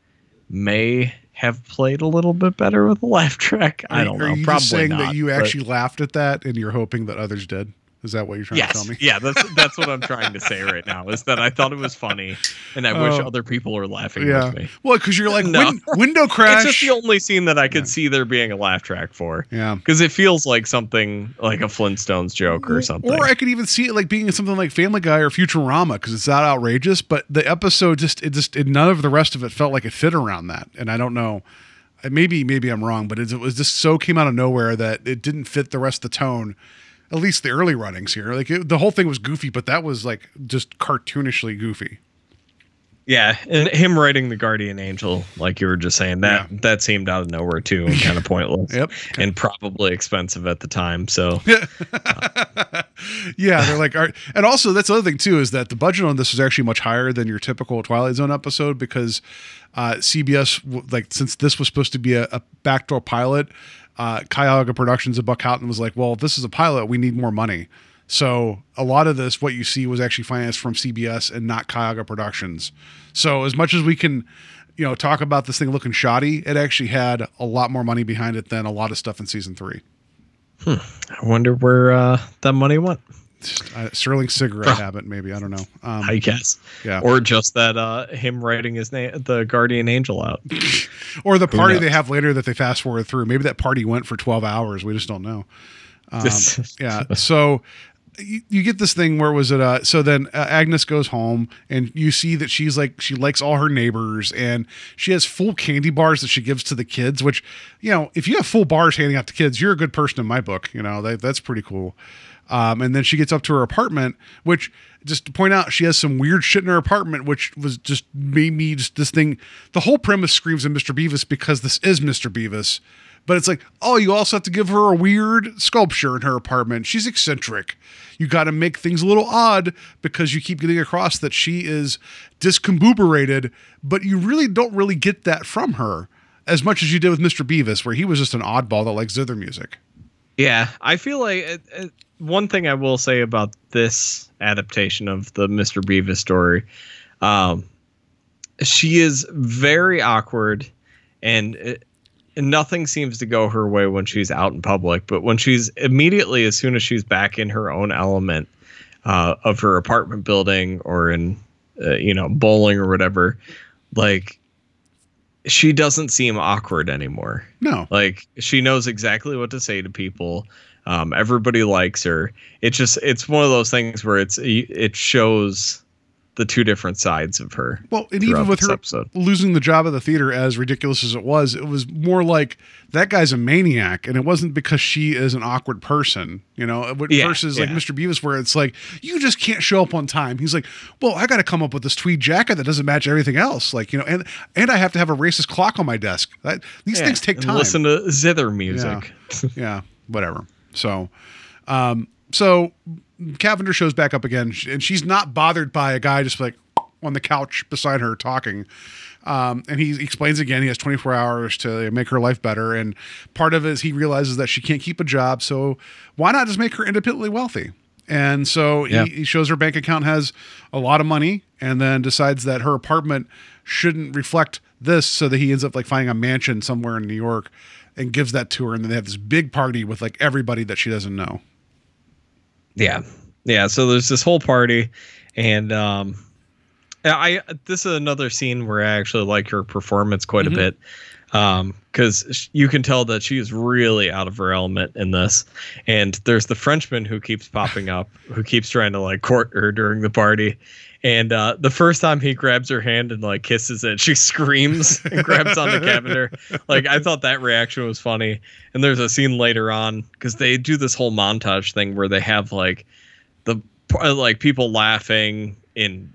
may have played a little bit better with a laugh track. I don't are know. you Probably saying not, that you actually laughed at that and you're hoping that others did? Is that what you're trying to tell me? yeah, that's that's what I'm trying to say right now. Is that I thought it was funny, and I wish Oh. other people were laughing Yeah. with me. Well, because you're like No. win- window crash. It's just the only scene that I could Yeah. see there being a laugh track for, yeah. because it feels like something like a Flintstones joke or something. Or I could even see it like being in something like Family Guy or Futurama because it's that outrageous. But the episode just it just it, none of the rest of it felt like it fit around that. And I don't know, uh, maybe maybe I'm wrong, but it, it was just so came out of nowhere that it didn't fit the rest of the tone. At least the early runnings here, like it, the whole thing was goofy, but that was like just cartoonishly goofy. yeah, and him writing the Guardian Angel, like you were just saying, that Yeah. that seemed out of nowhere too, and kind of pointless. Yep. And probably expensive at the time. So yeah, they're like, and also that's the other thing too is that the budget on this is actually much higher than your typical Twilight Zone episode because uh, CBS, like, since this was supposed to be a, a backdoor pilot, uh, Cayuga Productions Buck Houghton was like, well, this is a pilot, we need more money. So a lot of this, what you see, was actually financed from CBS and not Cayuga Productions. So as much as we can, you know, talk about this thing looking shoddy, it actually had a lot more money behind it than a lot of stuff in season three. Hmm. I wonder where uh, that money went. Uh, Serling cigarette habit, maybe I don't know. Um, I guess. Yeah. Or just that uh, him writing his name, the Guardian Angel out. or the party they have later that they fast forward through. Maybe that party went for twelve hours. We just don't know. Um, yeah. So you, you get this thing where was it? Uh, so then uh, Agnes goes home and you see that she's like she likes all her neighbors and she has full candy bars that she gives to the kids. Which you know, if you have full bars handing out to kids, you're a good person in my book. You know, that, that's pretty cool. Um, and then she gets up to her apartment, which just to point out, she has some weird shit in her apartment, which was just made me just this thing. The whole premise screams of Mr. Bevis because this is Mr. Bevis. But it's like, oh, you also have to give her a weird sculpture in her apartment. She's eccentric. You got to make things a little odd because you keep getting across that she is discombobulated, but you really don't really get that from her as much as you did with Mr. Bevis, where he was just an oddball that likes zither music. Yeah, I feel like it, it, one thing I will say about this adaptation of the Mr. Bevis story, um, she is very awkward, and it, nothing seems to go her way when she's out in public. But when she's immediately, as soon as she's back in her own element uh, of her apartment building or in, uh, you know, bowling or whatever, like she doesn't seem awkward anymore. No. Like she knows exactly what to say to people. Um, everybody likes her. It's just it's one of those things where it's it shows the two different sides of her. Well, and even with her episode. losing the job at the theater, as ridiculous as it was, it was more like that guy's a maniac, and it wasn't because she is an awkward person, you know. Yeah, versus like. Mr. Bevis, where it's like you just can't show up on time. He's like, well, I got to come up with this tweed jacket that doesn't match everything else, like you know, and and I have to have a racist clock on my desk. That, these Yeah, things take time. Listen to zither music. yeah, whatever. So, um, so Cavender shows back up again, and she's not bothered by a guy just like on the couch beside her talking. Um, and he explains again he has 24 hours to make her life better, and part of it is he realizes that she can't keep a job, so why not just make her independently wealthy? And so Yeah. he, he shows her bank account has a lot of money, and then decides that her apartment shouldn't reflect this, so that he ends up like finding a mansion somewhere in New York and gives that to her, and then they have this big party with like everybody that she doesn't know. Yeah. Yeah. So there's this whole party, and um, I this is another scene where I actually like her performance quite a bit, um, because you can tell that she is really out of her element in this. And there's the Frenchman who keeps popping up, who keeps trying to like court her during the party. And uh, the first time he grabs her hand and like kisses it, she screams and grabs onto Cavender. Like I thought that reaction was funny. And there's a scene later on because they do this whole montage thing where they have like the uh, like people laughing in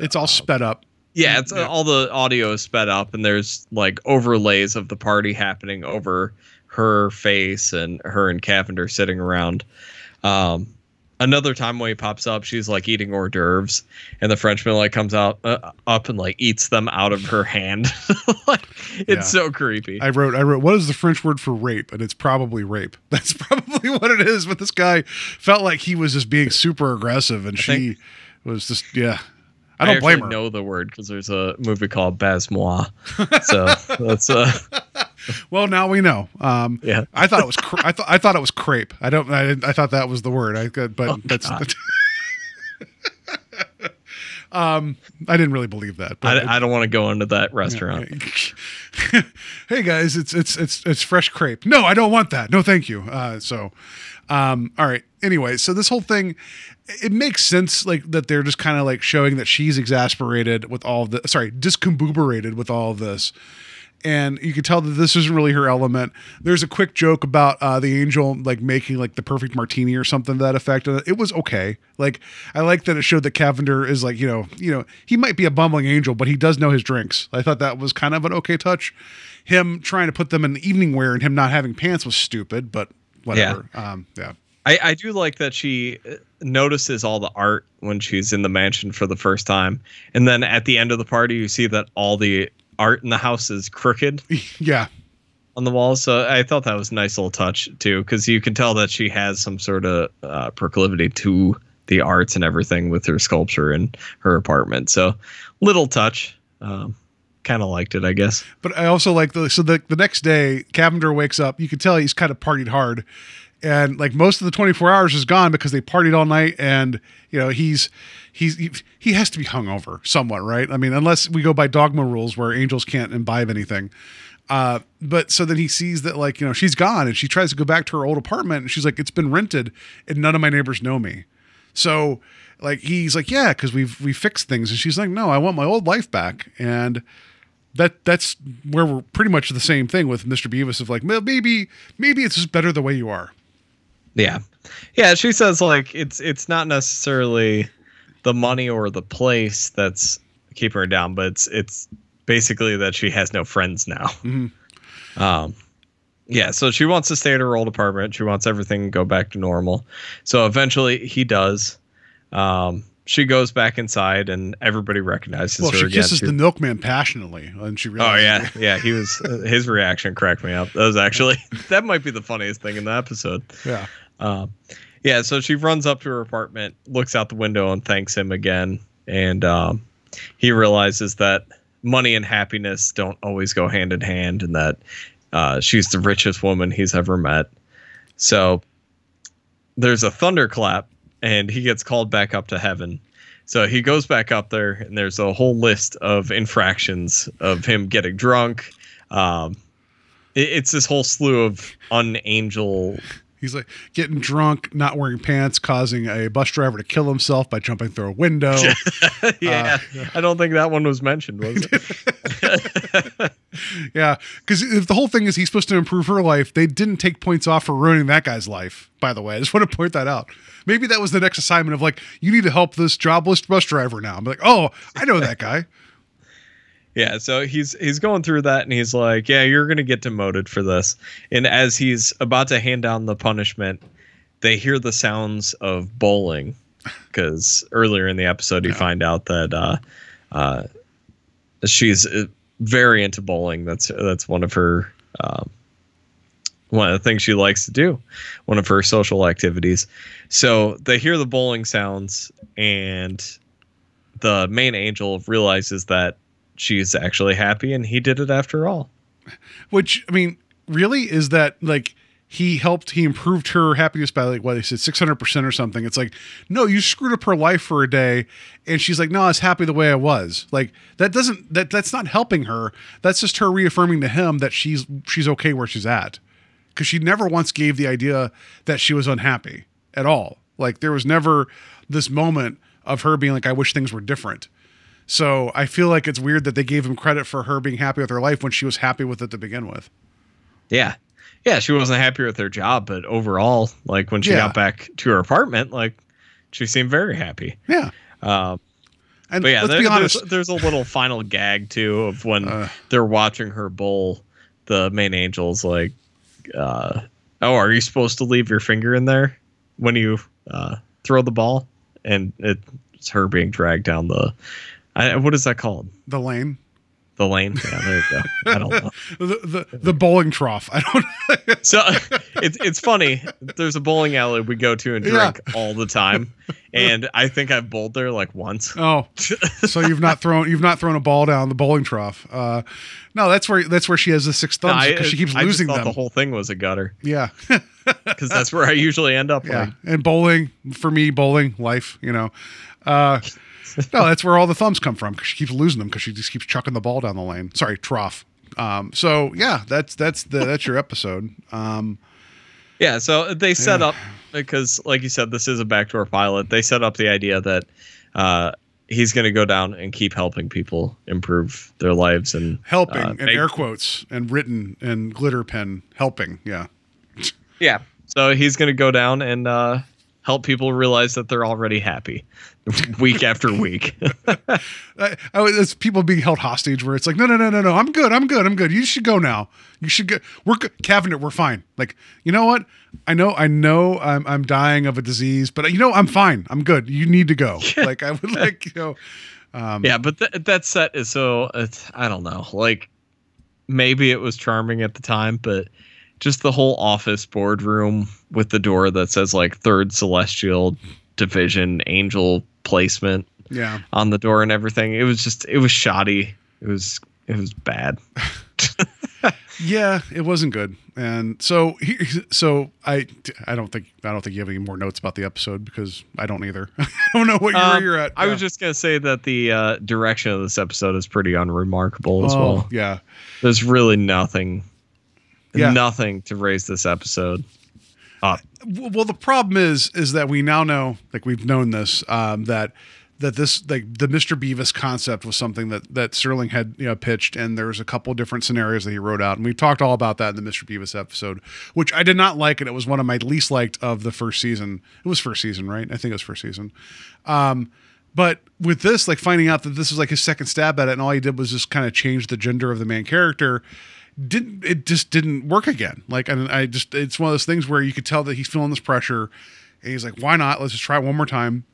It's all sped up. yeah, it's Yeah. all the audio is sped up, and there's like overlays of the party happening over her face and her and Cavender sitting around. Um, another time when he pops up, she's like eating hors d'oeuvres, and the Frenchman like comes out uh, up and like eats them out of her hand. like, it's Yeah. so creepy. I wrote, I wrote, what is the French word for rape? And it's probably rape. That's probably what it is. But this guy felt like he was just being super aggressive, and she think- was just, yeah. I don't blame her. know the word because there's a movie called Baise-moi. So that's uh Well, now we know. Um, Yeah. I thought it was. Cr- I thought I thought it was crepe. I don't. I, didn't- I thought that was the word. I could, but Oh, that's. Um, I didn't really believe that. But I, I don't want to go into that restaurant. hey guys, it's it's it's it's fresh crepe. No, I don't want that. No, thank you. Uh, so, um, all right. Anyway, so this whole thing, it makes sense like that they're just kind of like showing that she's exasperated with all the sorry discombobulated with all of this. And you can tell that this isn't really her element. There's a quick joke about uh, the angel like making like the perfect martini or something to that effect. And it was okay. Like I like that it showed that Cavender is like you know you know he might be a bumbling angel, but he does know his drinks. I thought that was kind of an okay touch. Him trying to put them in evening wear and him not having pants was stupid, but whatever. Yeah. Um, yeah. I, I do like that she uh, notices all the art when she's in the mansion for the first time. And then at the end of the party, you see that all the art in the house is crooked Yeah. on the walls. So I thought that was a nice little touch, too, because you can tell that she has some sort of uh, proclivity to the arts and everything with her sculpture in her apartment. So little touch. Um, kind of liked it, I guess. But I also like the so the the next day, Cavender wakes up. You can tell he's kind of partied hard, and like most of the twenty four hours is gone because they partied all night, and you know he's he's he, has to be hungover somewhat, right? I mean, unless we go by dogma rules where angels can't imbibe anything. Uh, but so then he sees that like you know she's gone, and she tries to go back to her old apartment, and she's like, it's been rented, and none of my neighbors know me. So like he's like, yeah, because we've we fixed things, and she's like, no, I want my old life back, and that that's where we're pretty much the same thing with Mr. Bevis of like, maybe maybe it's just better the way you are. Yeah. Yeah, she says like it's it's not necessarily the money or the place that's keeping her down, but it's it's basically that she has no friends now. Um yeah, so she wants to stay at her old apartment. She wants everything to go back to normal. So eventually he does. Um she goes back inside and everybody recognizes Well, her she again. kisses She- the milkman passionately, and she Oh yeah, yeah. He was uh, his reaction cracked me up. That was actually that might be the funniest thing in the episode. yeah, Um, yeah, so she runs up to her apartment, looks out the window, and thanks him again. And um, he realizes that money and happiness don't always go hand in hand, and that uh, she's the richest woman he's ever met. So there's a thunderclap, and he gets called back up to heaven. So he goes back up there, and there's a whole list of infractions of him getting drunk. Um, it- it's this whole slew of unangel he's like getting drunk, not wearing pants, causing a bus driver to kill himself by jumping through a window. yeah, I don't think that one was mentioned, was it? yeah, because if the whole thing is he's supposed to improve her life, they didn't take points off for ruining that guy's life. By the way, I just want to point that out. Maybe that was the next assignment of like, you need to help this jobless bus driver now. I'm like, oh, I know that guy. yeah, so he's he's going through that, and he's like, "Yeah, you're gonna get demoted for this." And as he's about to hand down the punishment, they hear the sounds of bowling, because earlier in the episode you find out that uh, uh, she's uh, very into bowling. That's that's one of her um, one of the things she likes to do, one of her social activities. So they hear the bowling sounds, and the main angel realizes that she's actually happy, and he did it after all. Which I mean, really is that like he helped he improved her happiness by like what they said 600% or something. It's like, no, you screwed up her life for a day and she's like, "No, I was happy the way I was." Like that doesn't that that's not helping her. That's just her reaffirming to him that she's she's okay where she's at. Cuz she never once gave the idea that she was unhappy at all. Like there was never this moment of her being like, "I wish things were different." So I feel like it's weird that they gave him credit for her being happy with her life when she was happy with it to begin with. Yeah. Yeah, she wasn't happy with her job, but overall, like when she Yeah. got back to her apartment, like she seemed very happy. Yeah. Um, And but yeah, let's there- be there's, honest. there's a little final gag too of when Uh. they're watching her bowl. The main angel's like, uh, "Oh, are you supposed to leave your finger in there when you uh, throw the ball?" And it's her being dragged down the. I, what is that called? The lane. The lane. Yeah, there you go. I don't know. the, the the bowling trough. I don't. So it's it's funny. There's a bowling alley we go to and Yeah. drink all the time, and I think I've bowled there like once. Oh, so you've not thrown you've not thrown a ball down the bowling trough. Uh, no, that's where that's where she has the six thumbs because she keeps I losing thought them. The whole thing was a gutter yeah, because that's where I usually end up. yeah. Like, And bowling for me, bowling life. You know, uh, no, that's where all the thumbs come from because she keeps losing them because she just keeps chucking the ball down the lane. Sorry, trough. Um, so yeah, that's that's the that's your episode. Um, Yeah, so they set up because, like you said, this is a backdoor pilot. They set up the idea that uh, he's going to go down and keep helping people improve their lives and helping uh, and air quotes and written and glitter pen helping. Yeah. Yeah, so he's going to go down and uh, help people realize that they're already happy week after week. I, I, it's people being held hostage where it's like, no, no, no, no, no, I'm good, I'm good, I'm good. You should go now. You should go. We're good. Cabinet, we're fine. Like, you know what? I know, I know, I'm, I'm dying of a disease, but you know, I'm fine. I'm good. You need to go. Like, I would like, you know, um, yeah, but th- that set is so it's, I don't know. Like maybe it was charming at the time, but just the whole office boardroom with the door that says like Third Celestial Division Angel placement yeah. on the door and everything. It was just it was shoddy. It was it was bad. Yeah, it wasn't good. And so, he, so I, I don't think, I don't think you have any more notes about the episode because I don't either. I don't know what you're, Um, you're at. I was just gonna say that the uh, direction of this episode is pretty unremarkable as oh, well. yeah. There's really nothing, Yeah. nothing to raise this episode up. Well the problem is is that we now know like we've known this um that that this like the mr bevis concept was something that that serling had you know pitched and there was a couple different scenarios that he wrote out and we talked all about that in the mr bevis episode which i did not like and it was one of my least liked of the first season it was first season right i think it was first season um but with this like finding out that this was like his second stab at it and all he did was just kind of change the gender of the main character didn't it just didn't work again like and i just it's one of those things where you could tell that he's feeling this pressure and he's like why not let's just try it one more time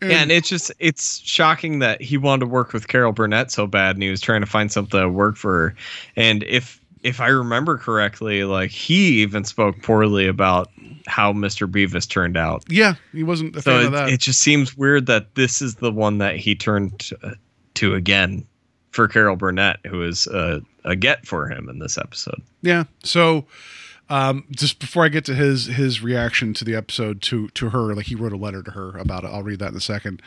and, and it's just it's shocking that he wanted to work with Carol Burnett so bad and he was trying to find something that worked for her. And if if I remember correctly, like he even spoke poorly about how Mr. Bevis turned out. yeah he wasn't a So fan it, of that it just seems weird that this is the one that he turned to, to again for Carol Burnett, who is a, a get for him in this episode. yeah. So um just before i get to his his reaction to the episode to to her like he wrote a letter to her about it. I'll read that in a second.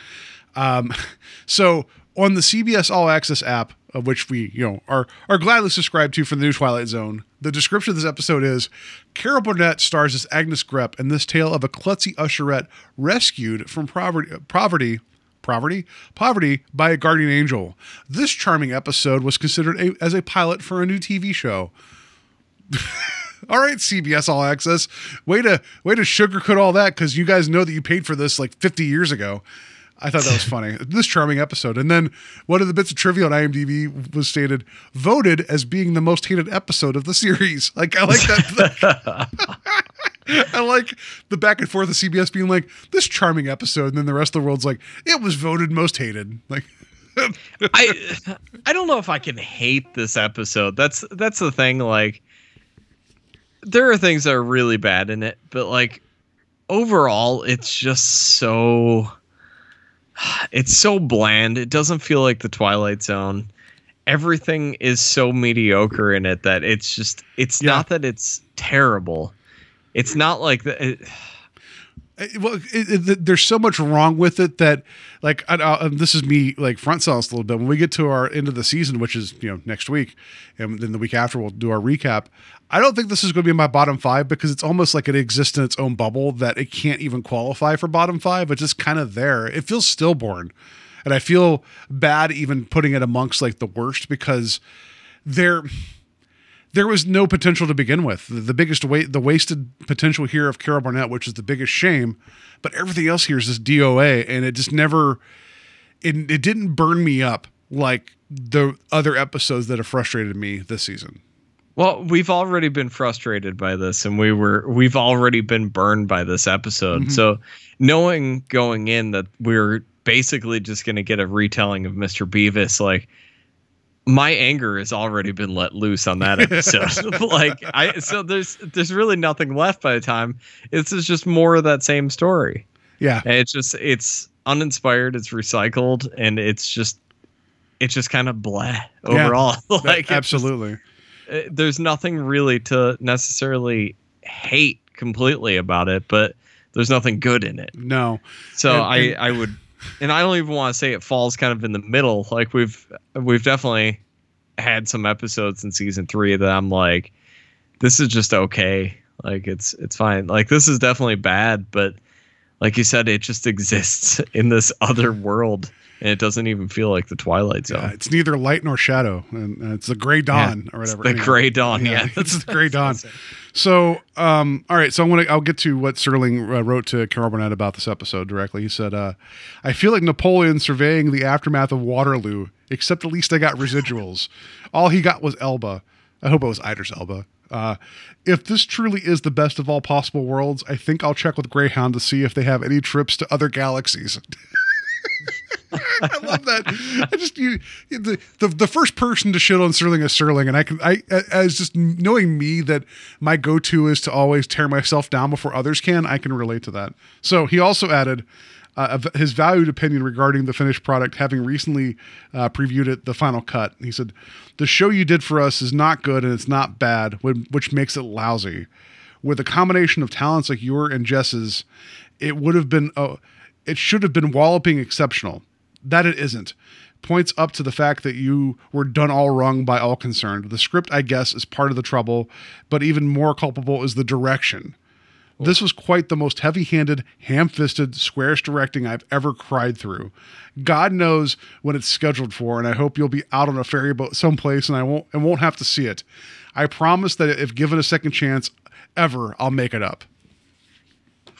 Um so on the cbs all access app of which we you know are are gladly subscribed to for the new twilight zone the description of this episode is carol burnett stars as agnes grepp in this tale of a klutzy usherette rescued from poverty poverty poverty poverty by a guardian angel this charming episode was considered a, as a pilot for a new tv show all right, CBS All Access. Way to way to sugarcoat all that because you guys know that you paid for this like 50 years ago. I thought that was funny. this charming episode. And then one of the bits of trivia on IMDb was stated voted as being the most hated episode of the series. Like I like that. I like the back and forth of CBS being like this charming episode, and then the rest of the world's like it was voted most hated. Like I I don't know if I can hate this episode. That's that's the thing. Like, there are things that are really bad in it, but like overall, it's just so it's so bland. It doesn't feel like the Twilight Zone. Everything is so mediocre in it that it's just it's Yeah. not that it's terrible. It's not like it- Eh, well, eh, eh, it, it, there's so much wrong with it that, like, I, I, um, this is me like front selling a little bit. When we get to our end of the season, which is you know next week, and then the week after we'll do our recap. I don't think this is going to be my bottom five because it's almost like it exists in its own bubble that it can't even qualify for bottom five. It's just kind of there. It feels stillborn, and I feel bad even putting it amongst like the worst because there there was no potential to begin with. The, the biggest wa- the wasted potential here of Carol Burnett, which is the biggest shame, but everything else here is this DOA, and it just never, it, it didn't burn me up like the other episodes that have frustrated me this season. Well, we've already been frustrated by this and we were we've already been burned by this episode. Mm-hmm. So, knowing going in that we're basically just going to get a retelling of Mr. Bevis like my anger has already been let loose on that episode. like I so there's there's really nothing left by the time. This is just more of that same story. Yeah. And it's just it's uninspired, it's recycled, and it's just it's just kind of blah overall. That- like it's just- absolutely. uh, there's nothing really to necessarily hate completely about it, but there's nothing good in it. No. So And- I I would and I don't even want to say it falls kind of in the middle. Like we've we've definitely had some episodes in season 3 that I'm like this is just okay. Like it's it's fine. Like this is definitely bad, but like you said it just exists in this other world and it doesn't even feel like the Twilight Zone. Uh, it's neither light nor shadow, and uh, it's the gray dawn or whatever. The Anyway. gray dawn, yeah. it's the gray dawn. So, um, all right. So I'm gonna I'll get to what Serling uh, wrote to Carol Burnett about this episode directly. He said, uh, "I feel like Napoleon surveying the aftermath of Waterloo, except at least I got residuals. All he got was Elba. I hope it was Idris Elba." Uh, if this truly is the best of all possible worlds, I think I'll check with Greyhound to see if they have any trips to other galaxies. I love that. I just you, the, the the first person to shit on Serling is Serling, and I can I as just knowing me that my go to is to always tear myself down before others can. I can relate to that. So he also added. Uh, his valued opinion regarding the finished product, having recently uh, previewed it, the final cut. He said, "The show you did for us is not good and it's not bad, which makes it lousy. With a combination of talents like your and Jess's, it would have been oh, it should have been walloping exceptional. That it isn't. Points up to the fact that you were done all wrong by all concerned. The script, I guess, is part of the trouble, but even more culpable is the direction. Oh. This was quite the most heavy handed, ham fisted, squarish directing I've ever cried through. God knows when it's scheduled for, and I hope you'll be out on a ferry boat someplace and I won't and won't have to see it. I promise that if given a second chance ever, I'll make it up.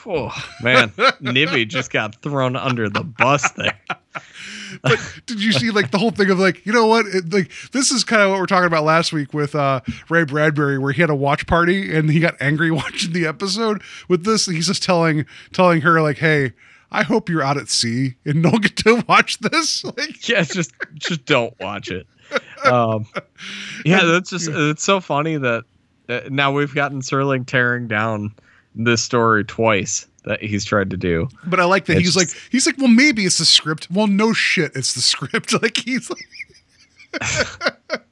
Oh man, Nyby just got thrown under the bus there. but did you see like the whole thing of like you know what it, like this is kind of what we're talking about last week with uh ray bradbury where he had a watch party and he got angry watching the episode with this he's just telling telling her like hey i hope you're out at sea and don't get to watch this like Yeah, just just don't watch it. Um, yeah, that's just it's so funny that uh, now we've gotten Serling tearing down this story twice that he's tried to do. but i like that It's he's like he's like well maybe it's the script well no shit it's the script like he's like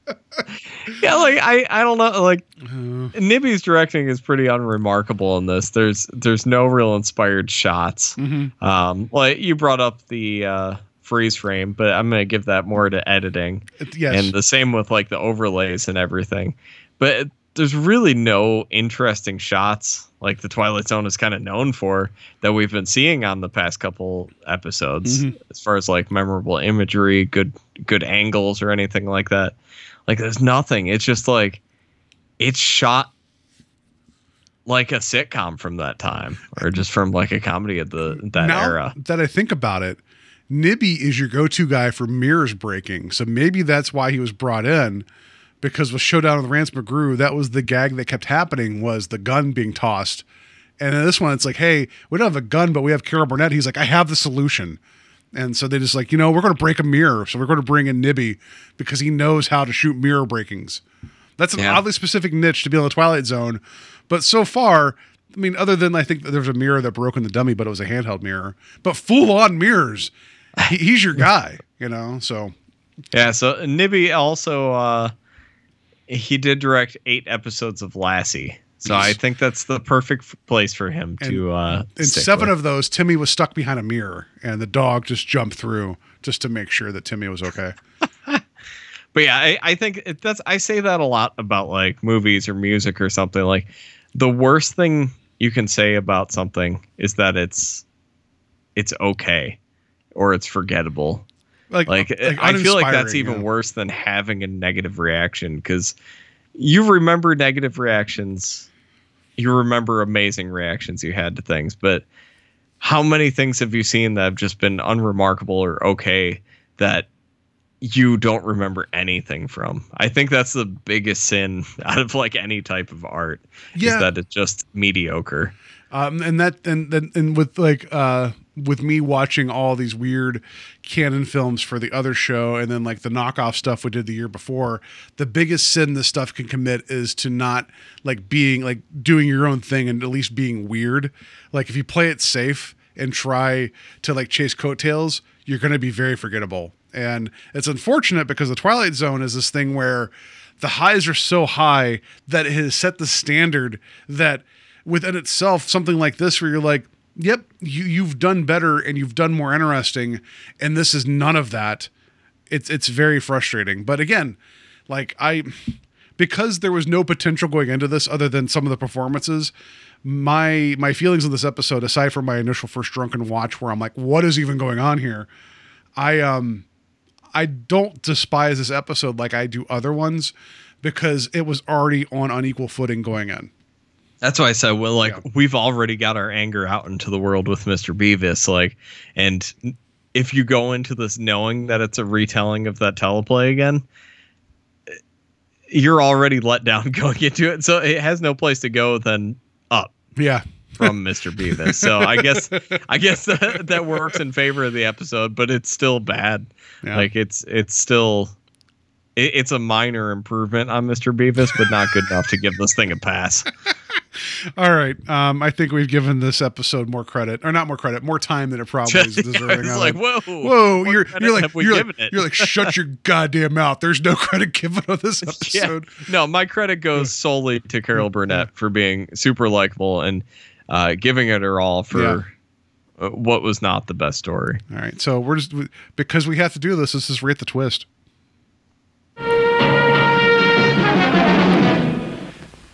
Yeah, like I I don't know like Nyby's directing is pretty unremarkable in this. There's there's no real inspired shots. Mm-hmm. Um, like you brought up the uh, freeze frame, but I'm gonna give that more to editing. yes and the same with like the overlays and everything but it- there's really no interesting shots like the twilight zone is kind of known for that we've been seeing on the past couple episodes Mhm. as far as like memorable imagery good good angles or anything like that like there's nothing it's just like it's shot like a sitcom from that time or just from like a comedy of the that now era that I think about it, Nyby is your go-to guy for mirrors breaking. So maybe that's why he was brought in. Because with Showdown with Rance McGrew, that was the gag that kept happening was the gun being tossed. And in this one, it's like, hey, we don't have a gun, but we have Carol Burnett. He's like, I have the solution. And so they just like, you know, we're going to break a mirror. So we're going to bring in Nyby because he knows how to shoot mirror breakings. That's an Yeah. oddly specific niche to be on the Twilight Zone. But so far, I mean, other than I think that there was a mirror that broke in the dummy, but it was a handheld mirror. But full on mirrors, he's your guy, you know? So Yeah, so Nyby also uh he did direct eight episodes of Lassie. So I think that's the perfect place for him to uh in stick seven with. of those, Timmy was stuck behind a mirror and the dog just jumped through just to make sure that Timmy was okay. But yeah, I, I think it, that's I say that a lot about like movies or music or something. Like the worst thing you can say about something is that it's it's okay or it's forgettable. Like, like, I feel like that's even yeah. worse than having a negative reaction because you remember negative reactions you remember amazing reactions you had to things but how many things have you seen that have just been unremarkable or okay that you don't remember anything from i think that's the biggest sin out of like any type of art Yeah. is that it's just mediocre Um, and that and, and and with like uh with me watching all these weird canon films for the other show and then like the knockoff stuff we did the year before, the biggest sin this stuff can commit is to not like being like doing your own thing and at least being weird. Like if you play it safe and try to like chase coattails, you're going to be very forgettable. And it's unfortunate because the Twilight Zone is this thing where the highs are so high that it has set the standard that within itself, something like this, where you're like, yep, you, you've done better and you've done more interesting, and this is none of that. It's it's very frustrating. But again, like I because there was no potential going into this other than some of the performances, my my feelings of this episode, aside from my initial first drunken watch where I'm like, what is even going on here? I um I don't despise this episode like I do other ones because it was already on unequal footing going in. That's why I said, well, like Yeah. we've already got our anger out into the world with Mr. Bevis, like, and if you go into this knowing that it's a retelling of that teleplay again, you're already let down going into it. So it has no place to go than up Yeah. from Mr. Bevis. So I guess I guess that, that works in favor of the episode, but it's still bad. Yeah. Like it's it's still it, it's a minor improvement on Mr. Bevis, but not good enough to give this thing a pass. All right. Um, I think we've given this episode more credit, or not more credit, more time than it probably is deserving. it's of. like whoa, Whoa, you're you're like you're like, you're like shut your goddamn mouth. There's no credit given on this Yeah. episode. No, my credit goes solely to Carol Burnett for being super likable and uh, giving it her all for uh, what was not the best story. All right. So we're just because we have to do this. This is rate the twist.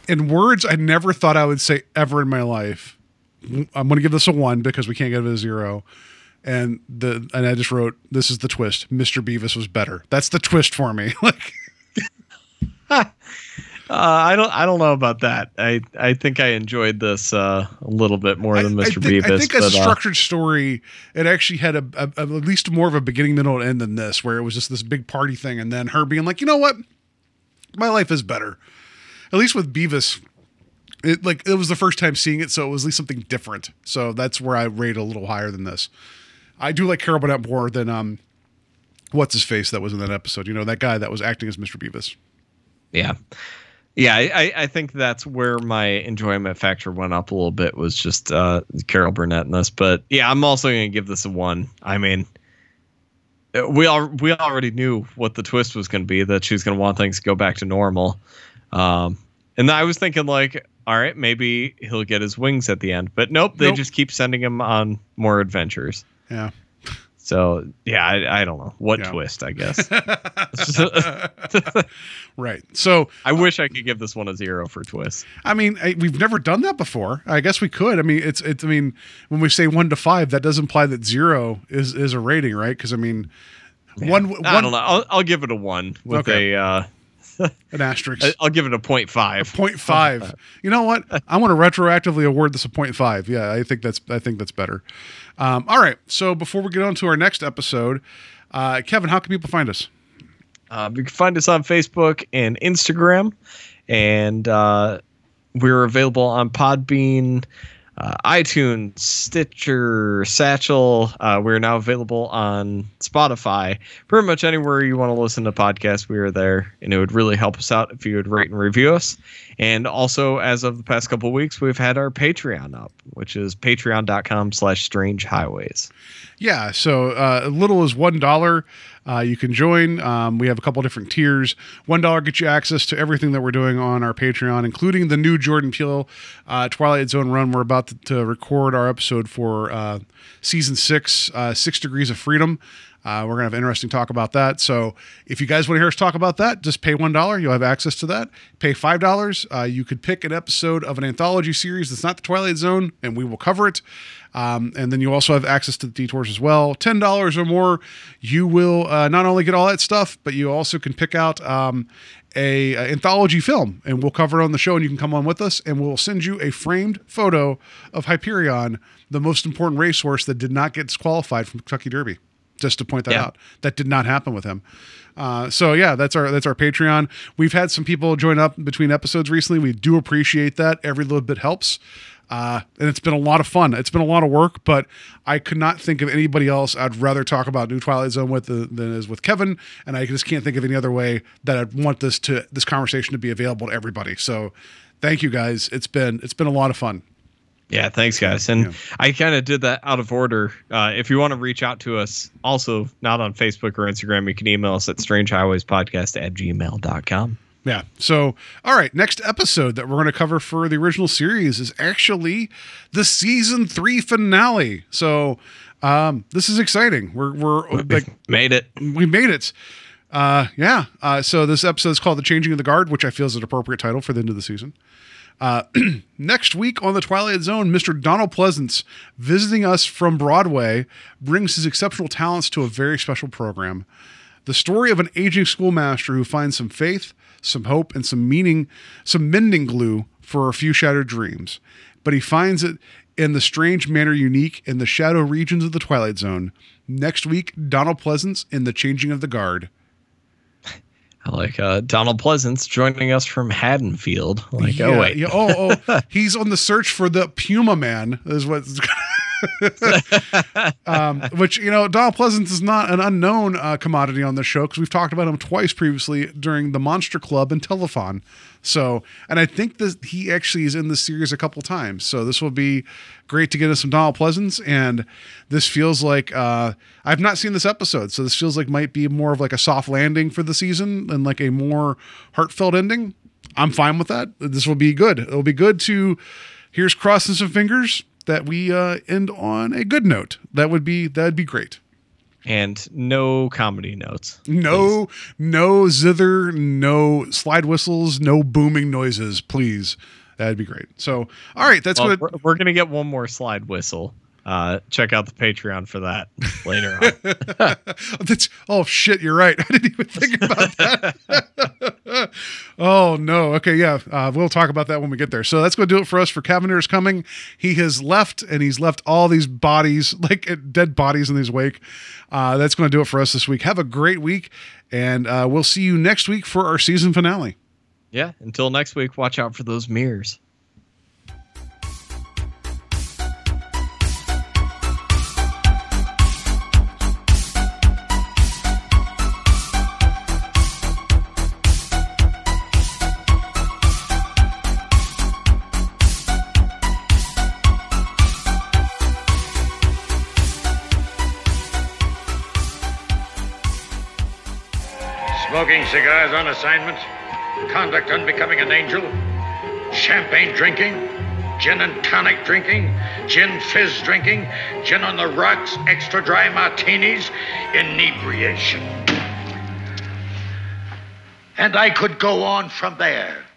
In words I never thought I would say ever in my life. I'm going to give this a one because we can't give it a zero. And the and I just wrote this is the twist. Mr. Bevis was better. That's the twist for me. like Uh, I don't. I don't know about that. I. I think I enjoyed this uh, a little bit more than I, Mr. I think, Bevis. I think as a but, uh, structured story, it actually had a, a, a- at least more of a beginning, middle, and end than this, where it was just this big party thing, and then her being like, you know what, my life is better. At least with Bevis, it like it was the first time seeing it, so it was at least something different. So that's where I rate a little higher than this. I do like Carol Burnett more than um, what's his face that was in that episode. You know that guy that was acting as Mr. Bevis. yeah, yeah. I, I- think that's where my enjoyment factor went up a little bit. Was just uh, Carol Burnett in this, but yeah, I'm also to give this a one. I mean. We all we already knew what the twist was going to be that she was going to want things to go back to normal, um, and I was thinking like, all right, maybe he'll get his wings at the end, but nope, they Nope. just keep sending him on more adventures. Yeah. So yeah, I, I don't know what Yeah. twist. I guess Right. So I wish I could give this one a zero for twist. I mean, I, we've never done that before. I guess we could. I mean, it's it's. I mean, when we say one to five, that does imply that zero is is a rating, right? Because I mean, one one I don't know. I'll, I'll give it a one with Okay. a. Uh, an asterisk. I'll give it a point five. Point five. You know what? I want to retroactively award this a point five. Yeah, I think that's I think that's better. Um, all right. So before we get on to our next episode, uh, Kevin, how can people find us? Um, you can find us on Facebook and Instagram, and uh, we're available on Podbean, uh, iTunes, Stitcher, Satchel. Uh, we're now available on Spotify. Pretty much anywhere you want to listen to podcasts, we are there, and it would really help us out if you would rate and review us. And also, as of the past couple weeks, we've had our Patreon up, which is patreon.com slash strange highways. Yeah, so uh, little as one dollar, uh, you can join. Um, we have a couple different tiers. One dollar gets you access to everything that we're doing on our Patreon, including the new Jordan Peele uh, Twilight Zone run. We're about to, to record our episode for uh, season six, uh, Six Degrees of Freedom. Uh, we're gonna have an interesting talk about that. So if you guys want to hear us talk about that, just pay one dollar. You'll have access to that. Pay five dollars. Uh, you could pick an episode of an anthology series that's not the Twilight Zone, and we will cover it. Um, and then you also have access to the detours as well. Ten dollars or more, you will uh, not only get all that stuff, but you also can pick out um, a, a anthology film, and we'll cover it on the show. And you can come on with us, and we'll send you a framed photo of Hyperion, the most important racehorse that did not get disqualified from Kentucky Derby. Just to point that Yeah. out, that did not happen with him. Uh, so yeah, that's our that's our Patreon. We've had some people join up between episodes recently. We do appreciate that. Every little bit helps. Uh, and it's been a lot of fun. It's been a lot of work, but I could not think of anybody else I'd rather talk about New Twilight Zone with than, than is with Kevin. And I just can't think of any other way that I'd want this to this conversation to be available to everybody. So, thank you guys. It's been it's been a lot of fun. Yeah, thanks, guys. And Yeah. I kind of did that out of order. Uh, if you want to reach out to us, also not on Facebook or Instagram, you can email us at strangehighwayspodcast at gmail.com. Yeah. So, all right, next episode that we're going to cover for the original series is actually the season three finale. So, um, this is exciting. We're we're like Made it. we made it. Uh, yeah. Uh, so this episode is called "The Changing of the Guard," which I feel is an appropriate title for the end of the season. Uh, next week on the Twilight Zone, Mr. Donald Pleasence, visiting us from Broadway, brings his exceptional talents to a very special program. The story of an aging schoolmaster who finds some faith, some hope, and some meaning, some mending glue for a few shattered dreams. But he finds it in the strange manner unique in the shadow regions of the Twilight Zone. Next week, Donald Pleasence in The Changing of the Guard. I like uh, Donald Pleasence joining us from Haddonfield. Like, oh, wait. yeah, oh, oh, he's on the search for the Puma Man, is what. um, which you know, Donald Pleasence is not an unknown uh, commodity on the show because we've talked about him twice previously during the Monster Club and Telethon. So, and I think that he actually is in the series a couple times. So this will be great to get us some Donald Pleasence, and this feels like uh, I've not seen this episode, so this feels like might be more of like a soft landing for the season and like a more heartfelt ending. I'm fine with that. This will be good. It'll be good to here's crossing some fingers that we uh, end on a good note. That would be that'd be great. And no comedy notes. No, no zither, no slide whistles, no booming noises, please. That'd be great. So, all right, that's Well, good. we're, we're going to get one more slide whistle. Uh, check out the Patreon for that later on. That's oh shit, you're right. I didn't even think about that. oh no. Okay, yeah. Uh, we'll talk about that when we get there. So that's going to do it for us for Cavender's coming. He has left, and he's left all these bodies, like dead bodies in his wake. Uh, that's going to do it for us this week. Have a great week, and uh, we'll see you next week for our season finale. yeah. Until next week, watch out for those mirrors. Cigars on assignment, conduct unbecoming an angel, champagne drinking, gin and tonic drinking, gin fizz drinking, gin on the rocks, extra dry martinis, inebriation. And I could go on from there.